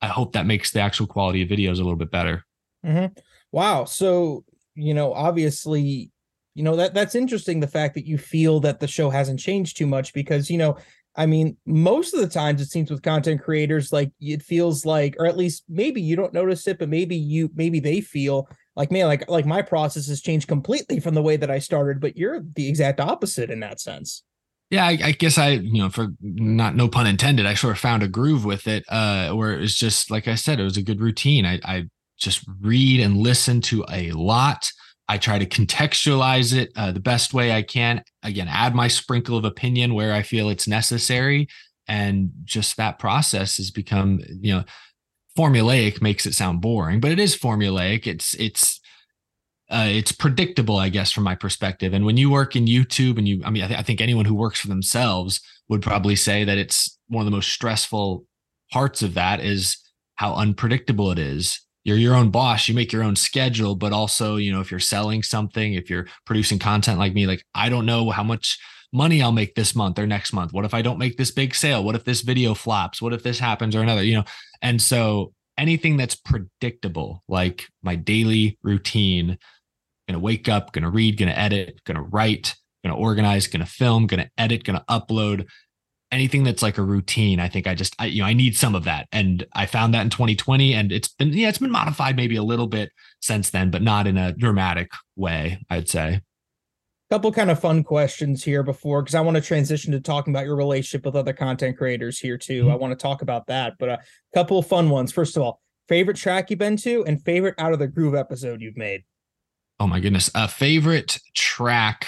I hope that makes the actual quality of videos a little bit better. Mm-hmm. Wow. So you know, obviously, you know that that's interesting. The fact that you feel that the show hasn't changed too much because you know I mean, most of the times it seems with content creators, like it feels like, or at least maybe you don't notice it, but maybe you, maybe they feel like, man, like, like my process has changed completely from the way that I started, but you're the exact opposite in that sense. Yeah, I, I guess I, you know, for not no pun intended, I sort of found a groove with it, uh, where it was just like I said, it was a good routine. I, I just read and listen to a lot. I try to contextualize it uh, the best way I can. Again, add my sprinkle of opinion where I feel it's necessary. And just that process has become, you know, formulaic makes it sound boring, but it is formulaic. It's, it's, uh, it's predictable, I guess, from my perspective. And when you work in YouTube and you, I mean, I, th- I think anyone who works for themselves would probably say that it's one of the most stressful parts of that is how unpredictable it is you're your own boss you make your own schedule but also you know if you're selling something if you're producing content like me like i don't know how much money i'll make this month or next month. What if i don't make this big sale? What if this video flops? What if this happens or another you know? And so anything that's predictable like my daily routine gonna wake up gonna read gonna edit gonna write gonna organize gonna film gonna edit gonna upload anything that's like a routine i think i just I, you know i need some of that. And i found that in 2020 and it's been yeah it's been modified maybe a little bit since then but not in a dramatic way i'd say. Couple kind of fun questions here before because i want to transition to talking about your relationship with other content creators here too. Mm-hmm. i want to talk about that but a couple of fun ones. First of all favorite track you've been to and favorite out of the groove episode you've made? Oh my goodness a uh, favorite track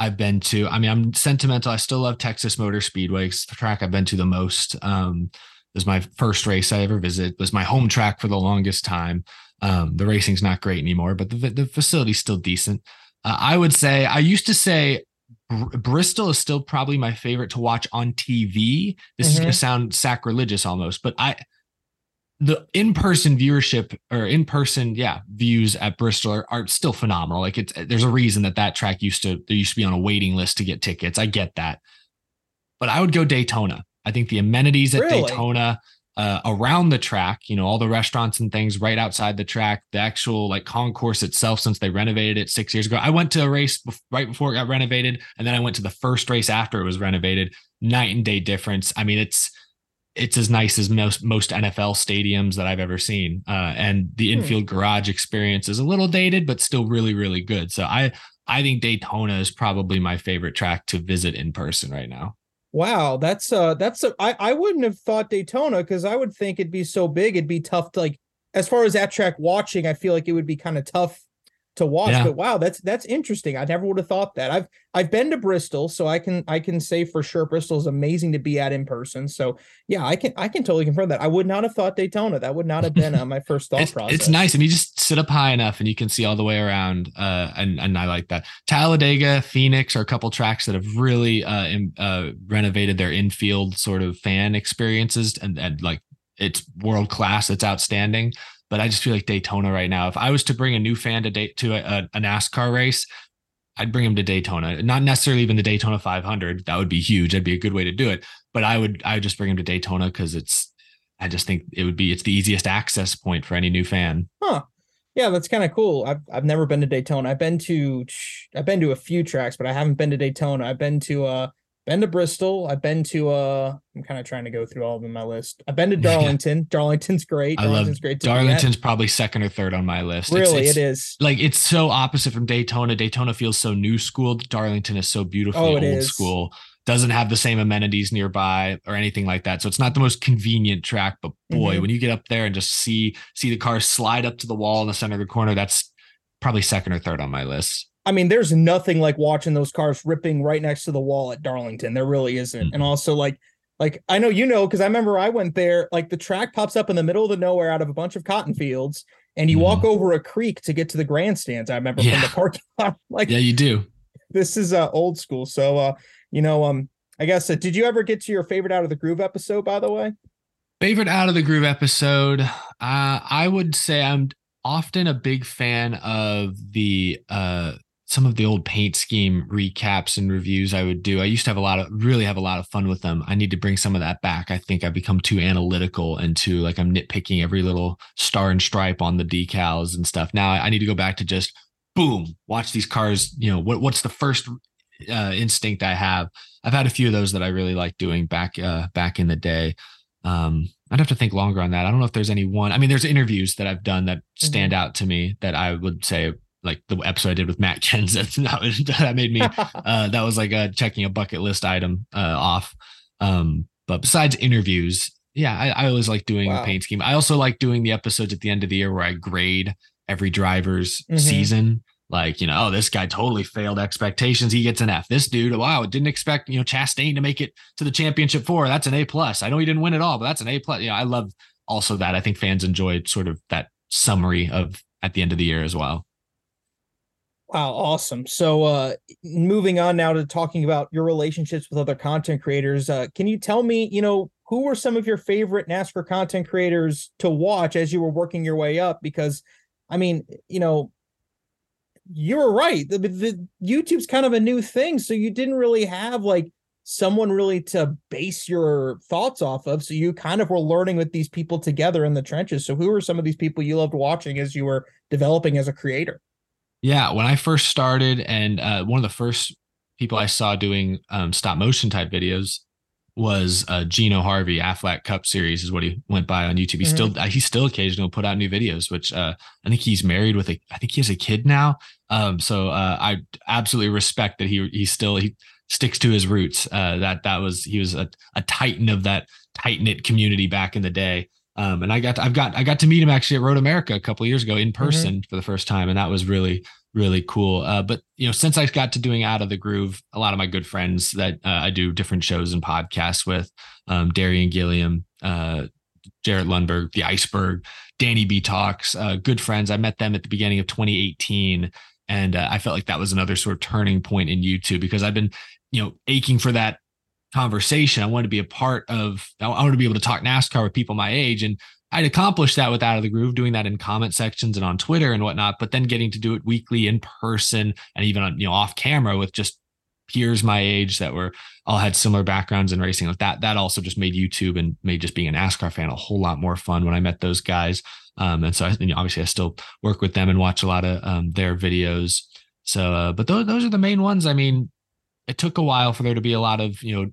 I've been to. I mean, I'm sentimental. I still love Texas Motor Speedway. It's the track I've been to the most. Um, it was my first race I ever visited. It was my home track for the longest time. Um, the racing's not great anymore, but the the facility's still decent. Uh, I would say I used to say Br- Bristol is still probably my favorite to watch on TV. This is Mhm. going to sound sacrilegious almost, but I the in-person viewership or in-person yeah views at Bristol are, are still phenomenal. Like it's there's a reason that that track used to there used to be on a waiting list to get tickets. I get that, but I would go Daytona. I think the amenities at Really? Daytona uh, around the track, you know, all the restaurants and things right outside the track, the actual like concourse itself, since they renovated it six years ago. I went to a race bef- right before it got renovated, and then I went to the first race after it was renovated. Night and day difference. I mean, it's it's as nice as most most NFL stadiums that I've ever seen. Uh, and the Hmm. infield garage experience is a little dated, but still really really good. So I I think Daytona is probably my favorite track to visit in person right now. Wow, that's uh that's a, I I wouldn't have thought Daytona because I would think it'd be so big it'd be tough to like as far as that track watching, I feel like it would be kind of tough to watch. Yeah. But wow, that's that's interesting. I never would have thought that. I've I've been to Bristol, so I can I can say for sure Bristol is amazing to be at in person. So yeah, I can I can totally confirm that. I would not have thought Daytona. That would not have been uh, my first thought it's, process. it's nice and you just sit up high enough and you can see all the way around uh and and i like that talladega phoenix are a couple tracks that have really uh, in, uh renovated their infield sort of fan experiences and, and like it's world class it's outstanding but i just feel like daytona right now if i was to bring a new fan to date to a, a nascar race I'd bring him to Daytona, not necessarily even the Daytona 500. That would be huge. That'd be a good way to do it. But I would, I would just bring him to Daytona because it's, I just think it would be, it's the easiest access point for any new fan. Huh. Yeah, that's kind of cool. I've I've never been to Daytona. I've been to I've been to a few tracks, but I haven't been to Daytona. I've been to uh been to Bristol. I've been to uh I'm kind of trying to go through all of them my list. I've been to. Darlington. Darlington's great. I love Darlington's great to. Darlington's probably second or third on my list. It's- Really, it's, it is. Like it's so opposite from Daytona. Daytona feels so new school. Darlington is so beautifully Oh, old is. school. Doesn't have the same amenities nearby or anything like that. So it's not the most convenient track. But boy, Mhm. when you get up there and just see see the cars slide up to the wall in the center of the corner, that's probably second or third on my list. I mean, there's nothing like watching those cars ripping right next to the wall at Darlington. There really isn't. Mm-hmm. And also like like I know you know because I remember I went there. Like the track pops up in the middle of the nowhere out of a bunch of cotton fields, and you walk over a creek to get to the grandstands. I remember from Mm-hmm. The parking lot. Like Yeah, you do. this is uh old school. So uh, you know, um, I guess uh, did you ever get to your favorite out of the groove episode? By the way, Favorite out of the groove episode. Uh, I would say I'm often a big fan of the uh some of the old paint scheme recaps and reviews I would do. I used to have a lot of really have a lot of fun with them. I need to bring some of that back. I think I've become too analytical and too like I'm nitpicking every little star and stripe on the decals and stuff. Now I need to go back to just boom, watch these cars, you know, what what's the first uh instinct I have. I've had a few of those that I really like doing back uh back in the day. Um, I'd have to think longer on that. I don't know if there's any one. I mean, there's interviews that I've done that stand out to me that I would say, like the episode I did with Matt Kenseth. That, was, that made me. Uh, that was like a checking a bucket list item uh, off. Um, but besides interviews, yeah, I, I always like doing Wow. a paint scheme. I also like doing the episodes at the end of the year where I grade every driver's Mhm. season. Like, you know, oh, this guy totally failed expectations. He gets an F. This dude, wow, didn't expect, you know, Chastain to make it to the championship four. That's an A plus. I know he didn't win at all, but that's an A plus. Yeah, I love also that. I think fans enjoyed sort of that summary of at the end of the year as well. Wow, awesome. So uh moving on now to talking about your relationships with other content creators, uh can you tell me, you know, who were some of your favorite NASCAR content creators to watch as you were working your way up because I mean, you know, you were right. The, the YouTube's kind of a new thing, so you didn't really have like someone really to base your thoughts off of. So you kind of were learning with these people together in the trenches. So who were some of these people you loved watching as you were developing as a creator? Yeah, when I first started, and uh, one of the first people I saw doing um, stop motion type videos was uh, Gino Harvey. Aflac Cup Series is what he went by on YouTube. He Mhm. still he still occasionally put out new videos, which uh, I think he's married with a. I think he has a kid now. Um, so uh, I absolutely respect that he he still he sticks to his roots. Uh, that that was he was a, a titan of that tight knit community back in the day. Um, and I got I've got I got to meet him actually at Road America a couple of years ago in person for the first time, and that was really really cool. Uh, but you know, since I got to doing Out of the Groove, a lot of my good friends that uh, I do different shows and podcasts with, um, Darian Gilliam, uh, Jarrett Lundberg, The Iceberg, Danny B Talks, uh, good friends. I met them at the beginning of 2018, And uh, I felt like that was another sort of turning point in YouTube because I've been, you know, aching for that conversation. I wanted to be a part of, I wanted to be able to talk NASCAR with people my age. And I'd accomplished that with Out of the Groove, doing that in comment sections and on Twitter and whatnot, but then getting to do it weekly in person and even on, you know, off camera with just peers my age that were all had similar backgrounds in racing like that that also just made youtube and made just being a nascar fan a whole lot more fun when i met those guys um, and so I, know, obviously i still work with them and watch a lot of um, their videos so uh, but those, those are the main ones i mean it took a while for there to be a lot of you know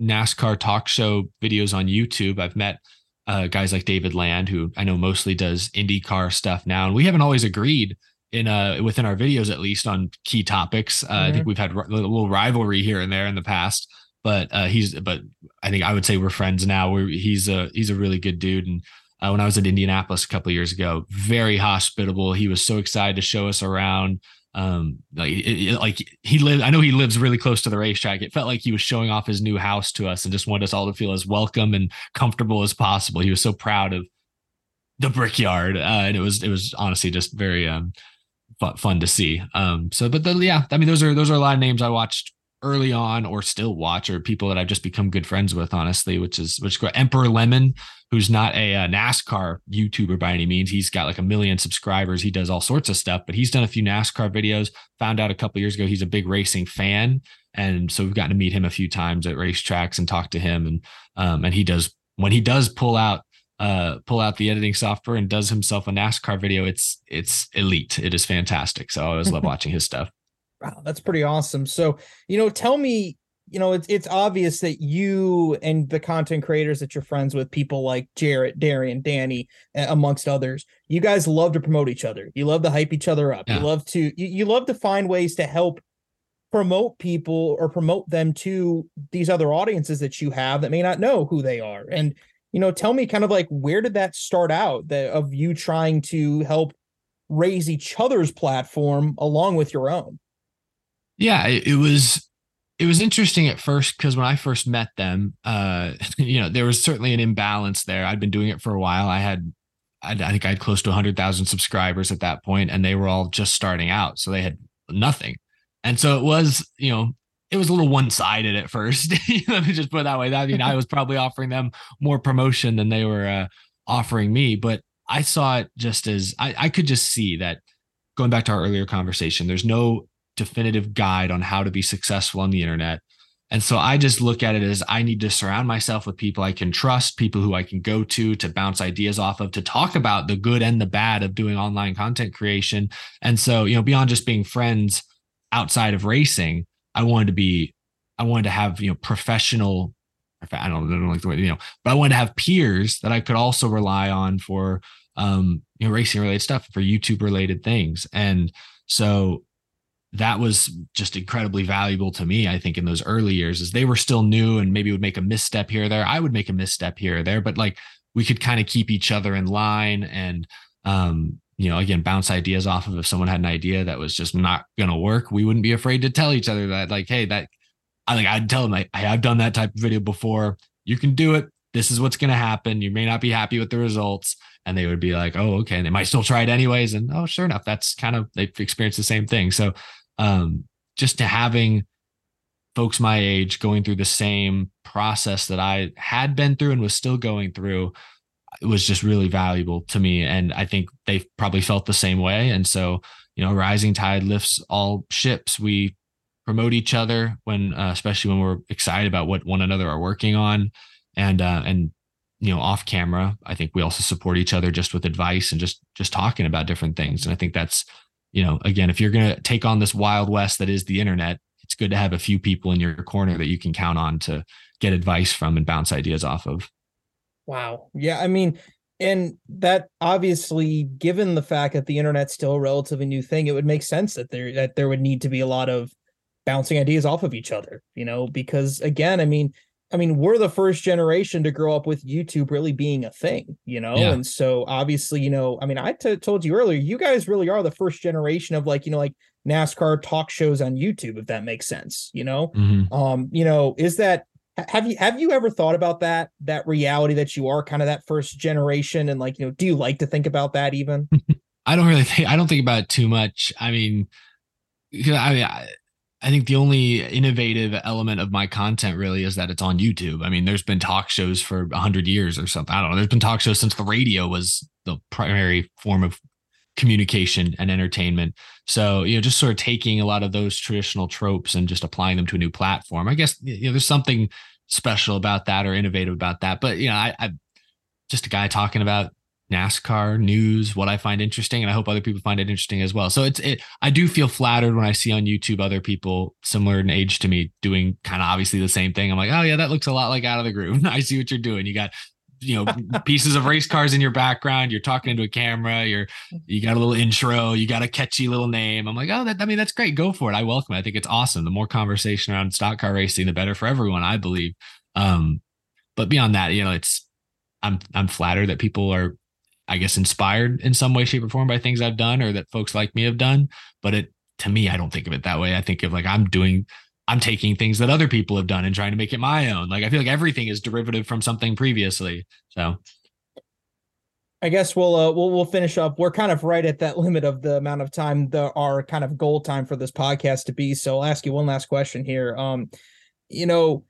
nascar talk show videos on youtube i've met uh, guys like david land who i know mostly does indycar stuff now and we haven't always agreed in uh within our videos at least on key topics. Uh, mm-hmm. I think mm-hmm. we've had a little rivalry here and there in the past, but uh, he's but I think I would say we're friends now. We're, he's a he's a really good dude and. Uh, when I was in Indianapolis a couple years ago, very hospitable. He was so excited to show us around. Um, like, it, it, like he lived, I know he lives really close to the racetrack. It felt like he was showing off his new house to us and just wanted us all to feel as welcome and comfortable as possible. He was so proud of the brickyard, uh, and it was it was honestly just very um, fun, to see. Um, so, but the, yeah, I mean, those are those are a lot of names I watched early on or still watch, or people that I've just become good friends with, honestly, which is which is great. Emperor Lemon, who's not a, a, NASCAR YouTuber by any means. He's got like a million subscribers. He does all sorts of stuff, but he's done a few NASCAR videos. Found out a couple years ago he's a big racing fan, and so we've gotten to meet him a few times at racetracks and talk to him. And um, and he does when he does pull out uh, pull out the editing software and does himself a NASCAR video, it's it's elite. It is fantastic. So I always love watching his stuff. Wow, that's pretty awesome. So you know, tell me, you know, it's it's obvious that you and the content creators that you're friends with, people like Jarrett, Darian, Danny, amongst others, you guys love to promote each other. You love to hype each other up. Yeah. You love to you, you love to find ways to help promote people or promote them to these other audiences that you have that may not know who they are. And you know, tell me kind of like where did that start out that of you trying to help raise each other's platform along with your own? Yeah, it, it was it was interesting at first because when I first met them, uh, you know, there was certainly an imbalance there. I'd been doing it for a while. I had I, I think I had close to 100,000 subscribers at that point, and they were all just starting out, so they had nothing. And so it was, you know, it was a little one-sided at first. Let me just put it that way. I mean, I was probably offering them more promotion than they were uh, offering me, but I saw it just as I, I could just see that going back to our earlier conversation, there's no definitive guide on how to be successful on the internet. And so I just look at it as I need to surround myself with people I can trust, people who I can go to to bounce ideas off of, to talk about the good and the bad of doing online content creation. And so, you know, beyond just being friends outside of racing, I wanted to be, I wanted to have, you know, professional, I don't, I don't like the way, you know, but I wanted to have peers that I could also rely on for, um, you know, racing related stuff, for YouTube related things. And so that was just incredibly valuable to me, I think, in those early years as they were still new and maybe would make a misstep here or there. I would make a misstep here or there, but like we could kind of keep each other in line and, um, you know, again, bounce ideas off of if someone had an idea that was just not going to work, we wouldn't be afraid to tell each other that, like, hey, that I think I'd tell them, like, hey, I've done that type of video before. You can do it. This is what's going to happen. You may not be happy with the results. And they would be like, oh, okay. And they might still try it anyways. And oh, sure enough, that's kind of, they've experienced the same thing. So, um, just to having folks my age going through the same process that I had been through and was still going through was just really valuable to me. And I think they probably felt the same way. And so, you know, rising tide lifts all ships. We promote each other when, uh, especially when we're excited about what one another are working on. And, uh, and, you know, off camera, I think we also support each other just with advice and just, just talking about different things. And I think that's, you know, again, if you're going to take on this wild west that is the internet, it's good to have a few people in your corner that you can count on to get advice from and bounce ideas off of. Wow. Yeah. I mean, and that obviously, given the fact that the internet's still a relatively new thing, it would make sense that there that there would need to be a lot of bouncing ideas off of each other, you know, because again, I mean, I mean, we're the first generation to grow up with YouTube really being a thing, you know? Yeah. And so obviously, you know, I mean, I t- told you earlier, you guys really are the first generation of like, you know, like NASCAR talk shows on YouTube, if that makes sense, you know? Mm-hmm. Um, you know, is that have you have you ever thought about that that reality that you are kind of that first generation and like you know do you like to think about that even i don't really think i don't think about it too much i mean I mean, I, I think the only innovative element of my content really is that it's on YouTube. I mean, there's been talk shows for hundred years or something. I don't know. There's been talk shows since the radio was the primary form of communication and entertainment. So, you know, just sort of taking a lot of those traditional tropes and just applying them to a new platform. I guess you know there's something special about that or innovative about that. But you know, I, I just a guy talking about NASCAR news, what I find interesting, and I hope other people find it interesting as well. So it's it. I do feel flattered when I see on YouTube other people similar in age to me doing kind of obviously the same thing. I'm like, oh yeah, that looks a lot like Out of the Groove. I see what you're doing. You got you know pieces of race cars in your background. You're talking into a camera. You're you got a little intro. You got a catchy little name. I'm like, oh, that I mean that's great. Go for it. I welcome it. I think it's awesome. The more conversation around stock car racing, the better for everyone. I believe. Um, but beyond that, you know, it's I'm I'm flattered that people are I guess inspired in some way, shape, or form by things I've done or that folks like me have done. But it to me, I don't think of it that way. I think of like I'm doing, I'm taking things that other people have done and trying to make it my own. Like I feel like everything is derivative from something previously. So I guess we'll uh, we'll we'll finish up. We're kind of right at that limit of the amount of time the our kind of goal time for this podcast to be. So I'll ask you one last question here. Um, you know,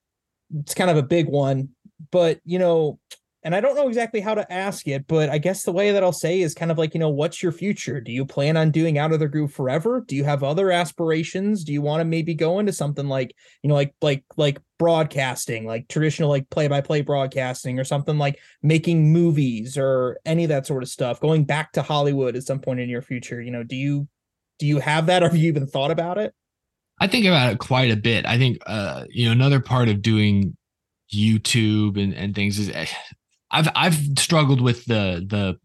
it's kind of a big one, but you know, and I don't know exactly how to ask it, but I guess the way that I'll say is kind of like, you know, what's your future? Do you plan on doing out of the groove forever? Do you have other aspirations? Do you want to maybe go into something like, you know, like like like broadcasting, like traditional like play-by-play broadcasting or something like making movies or any of that sort of stuff, going back to Hollywood at some point in your future? You know, do you do you have that or have you even thought about it? I think about it quite a bit. I think uh, you know, another part of doing YouTube and, and things is eh, I've I've struggled with the the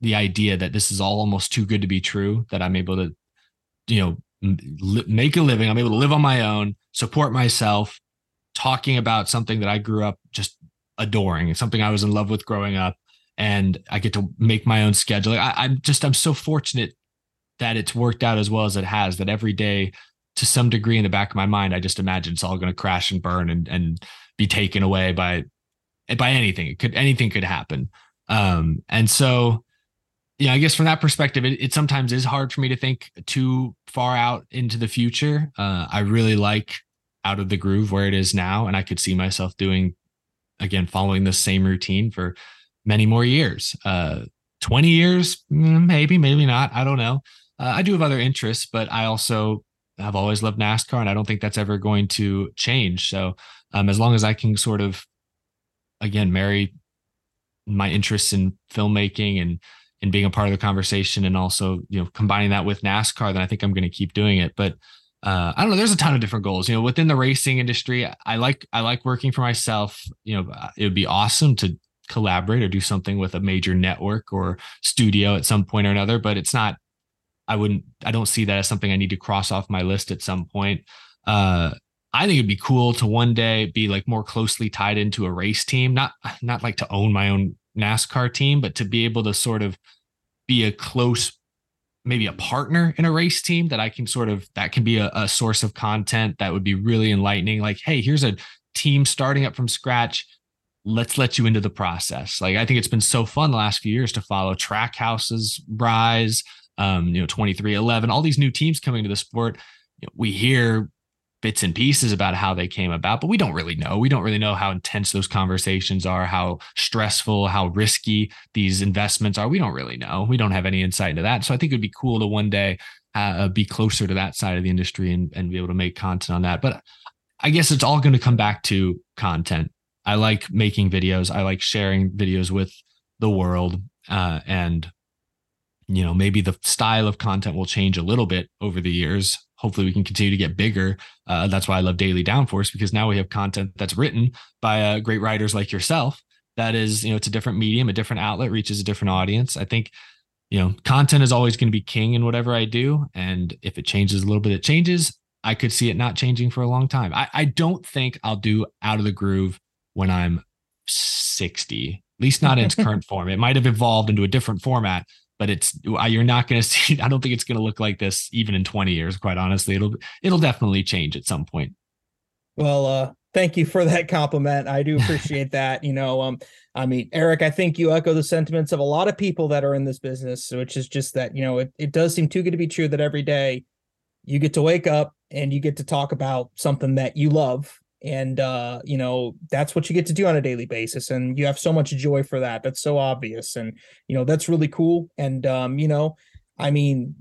the idea that this is all almost too good to be true that I'm able to you know make a living. I'm able to live on my own support myself talking about something that I grew up just adoring. Something I was in love with growing up and I get to make my own schedule. I, I'm just I'm so fortunate that it's worked out as well as it has that every day to some degree in the back of my mind I just imagine it's all going to crash and burn and and be taken away by by anything. It could anything could happen. Um, and so, yeah, I guess from that perspective, it, it, sometimes is hard for me to think too far out into the future. Uh, I really like out of the groove where it is now, and I could see myself doing again following the same routine for many more years. Uh, 20 years, mm, maybe, maybe not. I don't know. Uh, I do have other interests, but I also have always loved NASCAR, and I don't think that's ever going to change. So, um, as long as I can sort of again marry my interests in filmmaking and and being a part of the conversation and also you know combining that with NASCAR then I think I'm going to keep doing it. But uh, I don't know there's a ton of different goals. You know within the racing industry I like I like working for myself. You know it would be awesome to collaborate or do something with a major network or studio at some point or another but it's not I wouldn't I don't see that as something I need to cross off my list at some point. Uh I think it'd be cool to one day be like more closely tied into a race team, not not like to own my own NASCAR team, but to be able to sort of be a close maybe a partner in a race team that I can sort of that can be a, a source of content that would be really enlightening. Like, hey, here's a team starting up from scratch. Let's let you into the process. Like, I think it's been so fun the last few years to follow Trackhouse's rise, um, you know, 23XI, all these new teams coming to the sport. You know, we hear bits and pieces about how they came about, but we don't really know. We don't really know how intense those conversations are, how stressful, how risky these investments are. We don't really know. We don't have any insight into that. So I think it'd be cool to one day uh, be closer to that side of the industry and, and be able to make content on that. But I guess it's all going to come back to content. I like making videos. I like sharing videos with the world. Uh, and, you know, maybe the style of content will change a little bit over the years hopefully we can continue to get bigger. Uh, that's why I love Daily Downforce because now we have content that's written by uh, great writers like yourself. That is, you know, it's a different medium, a different outlet, reaches a different audience. I think, you know, content is always going to be king in whatever I do, and if it changes a little bit, it changes. I could see it not changing for a long time. I, I don't think I'll do out of the groove when I'm 60, at least not in its current form. It might have evolved into a different format, but it's you're not going to see. I don't think it's going to look like this even in 20 years. Quite honestly, it'll it'll definitely change at some point. Well, uh, thank you for that compliment. I do appreciate that. You know, um, I mean, Eric, I think you echo the sentiments of a lot of people that are in this business, which is just that you know it, it does seem too good to be true that every day you get to wake up and you get to talk about something that you love and uh you know that's what you get to do on a daily basis and you have so much joy for that. That's so obvious and you know that's really cool. And um you know i mean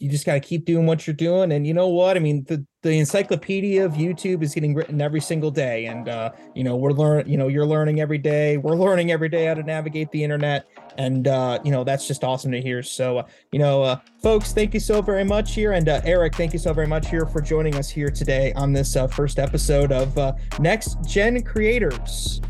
you just got to keep doing what you're doing. And you know what? I mean the the encyclopedia of youtube is getting written every single day. And uh you know we're learning you know you're learning every day. We're learning every day how to navigate the internet. And uh you know that's just awesome to hear. So uh, you know uh folks thank you so very much here. And uh, eric thank you so very much here for joining us here today on this uh, first episode of next gen creators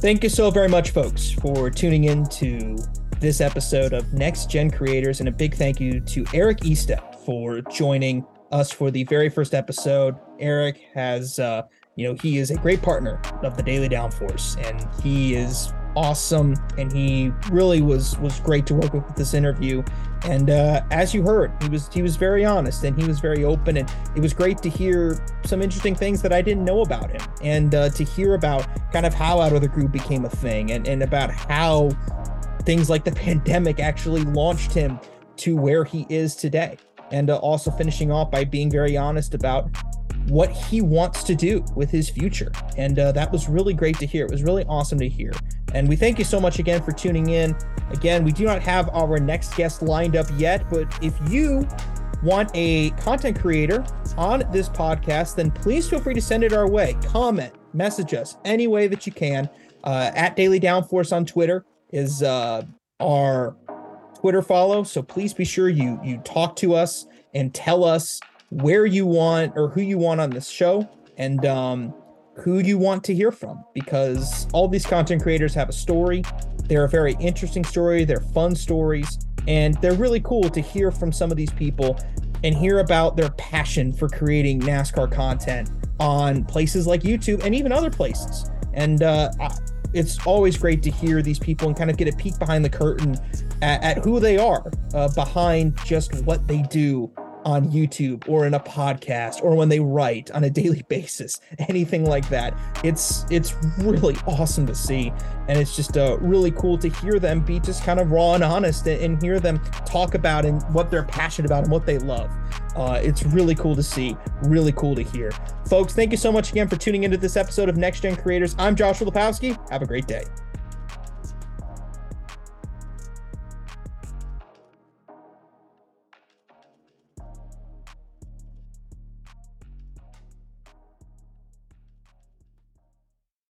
Thank you so very much, folks, for tuning in to this episode of Next Gen Creators. And a big thank you to Eric Estepp for joining us for the very first episode. Eric has, uh, you know, he is a great partner of the Daily Downforce, and he is awesome and he really was was great to work with with this interview and uh, as you heard he was he was very honest and he was very open and it was great to hear some interesting things that i didn't know about him and uh, to hear about kind of how out of the groove became a thing and, and about how things like the pandemic actually launched him to where he is today and uh, also finishing off by being very honest about what he wants to do with his future. And uh, that was really great to hear. It was really awesome to hear. And we thank you so much again for tuning in. Again, we do not have our next guest lined up yet, but if you want a content creator on this podcast, then please feel free to send it our way. Comment, message us any way that you can. Uh, at Daily Downforce on Twitter is uh, our Twitter follow. So please be sure you you talk to us and tell us where you want or who you want on this show and um, who you want to hear from because all these content creators have a story. They're a very interesting story, they're fun stories, and they're really cool to hear from some of these people and hear about their passion for creating NASCAR content on places like YouTube and even other places. And uh, it's always great to hear these people and kind of get a peek behind the curtain at, at who they are uh, behind just what they do on YouTube or in a podcast or when they write on a daily basis, anything like that. It's it's really awesome to see, and it's just uh, really cool to hear them be just kind of raw and honest, and, and hear them talk about and what they're passionate about and what they love. Uh, it's really cool to see, really cool to hear, folks. Thank you so much again for tuning into this episode of Next Gen Creators. I'm Joshua Lipowski. Have a great day.